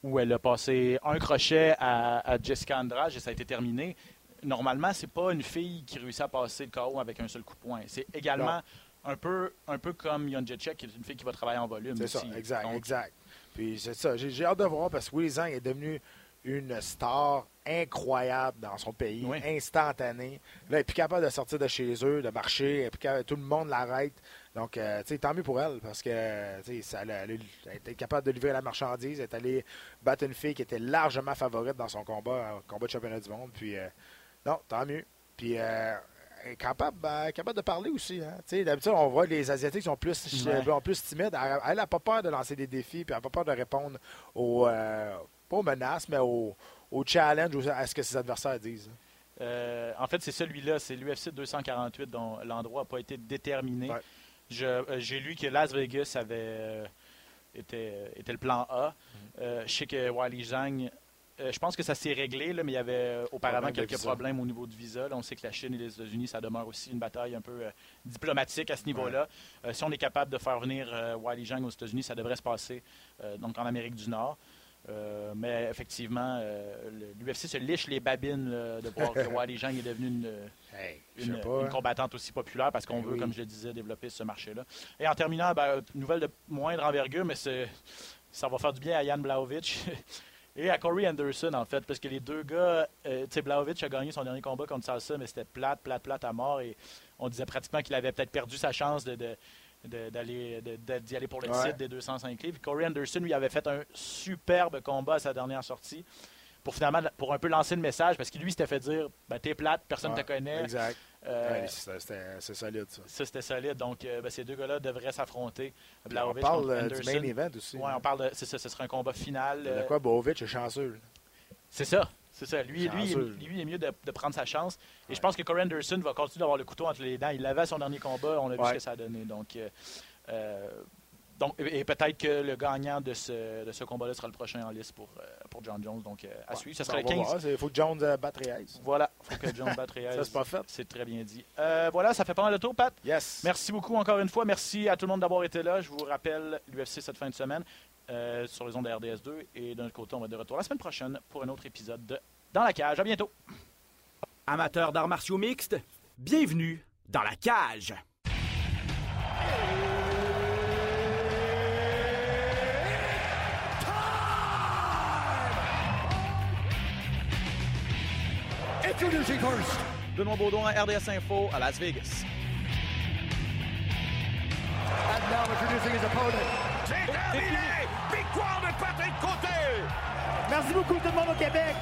où elle a passé un crochet à, à Jessica Andrade et ça a été terminé, normalement, c'est pas une fille qui réussit à passer le KO avec un seul coup de poing. C'est également un peu, un peu comme Jędrzejczyk, qui est une fille qui va travailler en volume C'est ça, exact, Donc, exact. Puis c'est ça, j'ai j'ai hâte de voir parce que Willy Zhang est devenu une star incroyable dans son pays, Oui. instantanée. Là, elle est plus capable de sortir de chez eux, de marcher, plus capable- tout le monde l'arrête. Donc, euh, tu sais, tant mieux pour elle parce que, tu sais, ça- elle, elle était capable de livrer la marchandise, elle est allée battre une fille qui était largement favorite dans son combat, euh, combat de championnat du monde. Puis, euh, non, tant mieux. Puis, euh, elle est capable, ben, capable de parler aussi. Hein. D'habitude, on voit que les Asiatiques sont plus, Ouais. sont plus timides. Elle n'a pas peur de lancer des défis, puis elle n'a pas peur de répondre aux, euh, pas aux menaces, mais aux, aux challenges, aux- à ce que ses adversaires disent? Euh, en fait, c'est celui-là, c'est l'UFC 248 dont l'endroit n'a pas été déterminé. Ouais. Euh, J'ai lu que Las Vegas avait euh, était, était le plan A. Mm-hmm. Je sais que Wiley Zhang, je pense que ça s'est réglé, là, mais il y avait auparavant Problème quelques visa. problèmes au niveau du visa. Là, on sait que la Chine et les États-Unis, ça demeure aussi une bataille un peu diplomatique à ce niveau-là. Si on est capable de faire venir Wiley Zhang aux États-Unis, ça devrait se passer donc en Amérique du Nord. Euh, mais effectivement, euh, l'UFC se liche les babines là, de voir que Wiley Zhang est devenu une, Hey, hein. combattante aussi populaire parce qu'on Ben veut, comme je le disais, développer ce marché-là. Et en terminant, ben, une nouvelle de moindre envergure, mais ça va faire du bien à Jan Blaovic et à Corey Anderson, en fait, parce que les deux gars, euh, tu sais, Blaovic a gagné son dernier combat contre Salsa, mais c'était plate, plate, plate à mort et on disait pratiquement qu'il avait peut-être perdu sa chance de- d'aller d'y aller pour le Ouais. titre des 205 livres. Corey Anderson lui avait fait un superbe combat à sa dernière sortie pour finalement pour un peu lancer le message parce que lui s'était fait dire ben, t'es plate, personne ne Ouais, te connaît. Exact. Euh, Ouais, c'est- solide, ça. ça, c'était solide. Donc, euh, ben, ces deux gars-là devraient s'affronter. on parle euh, du main event aussi. Ouais, on parle de. C'est ça, ce sera un combat final. De euh, quoi Bovic est chanceux? c'est ça. C'est ça. Lui, lui, lui, il est mieux de, de prendre sa chance. Et je pense que Corey Anderson va continuer d'avoir le couteau entre les dents. Il l'avait à son dernier combat. On a vu Ouais. ce que ça a donné. Donc, euh, euh, donc et peut-être que le gagnant de ce, de ce combat-là sera le prochain en liste pour, euh, pour John Jones. Donc, à suivre. Ça sera le On va 15. voir, c'est- Il faut que Jones batte Reyes. Voilà. Il faut que Jones batte Reyes. Ça, c'est pas fait. C'est très bien dit. Euh, voilà, ça fait pas mal de tour, Pat. Yes. Merci beaucoup encore une fois. Merci à tout le monde d'avoir été là. Je vous rappelle l'UFC cette fin de semaine euh, sur les ondes de RDS2. Et d'un autre côté, on va être de retour la semaine prochaine pour un autre épisode de Dans la cage. À bientôt. Amateurs d'arts martiaux mixtes, bienvenue dans la cage. Introducing first. Benoît Baudouin, RDS Info à Las Vegas. And introducing his opponent. Merci beaucoup tout le monde au Québec.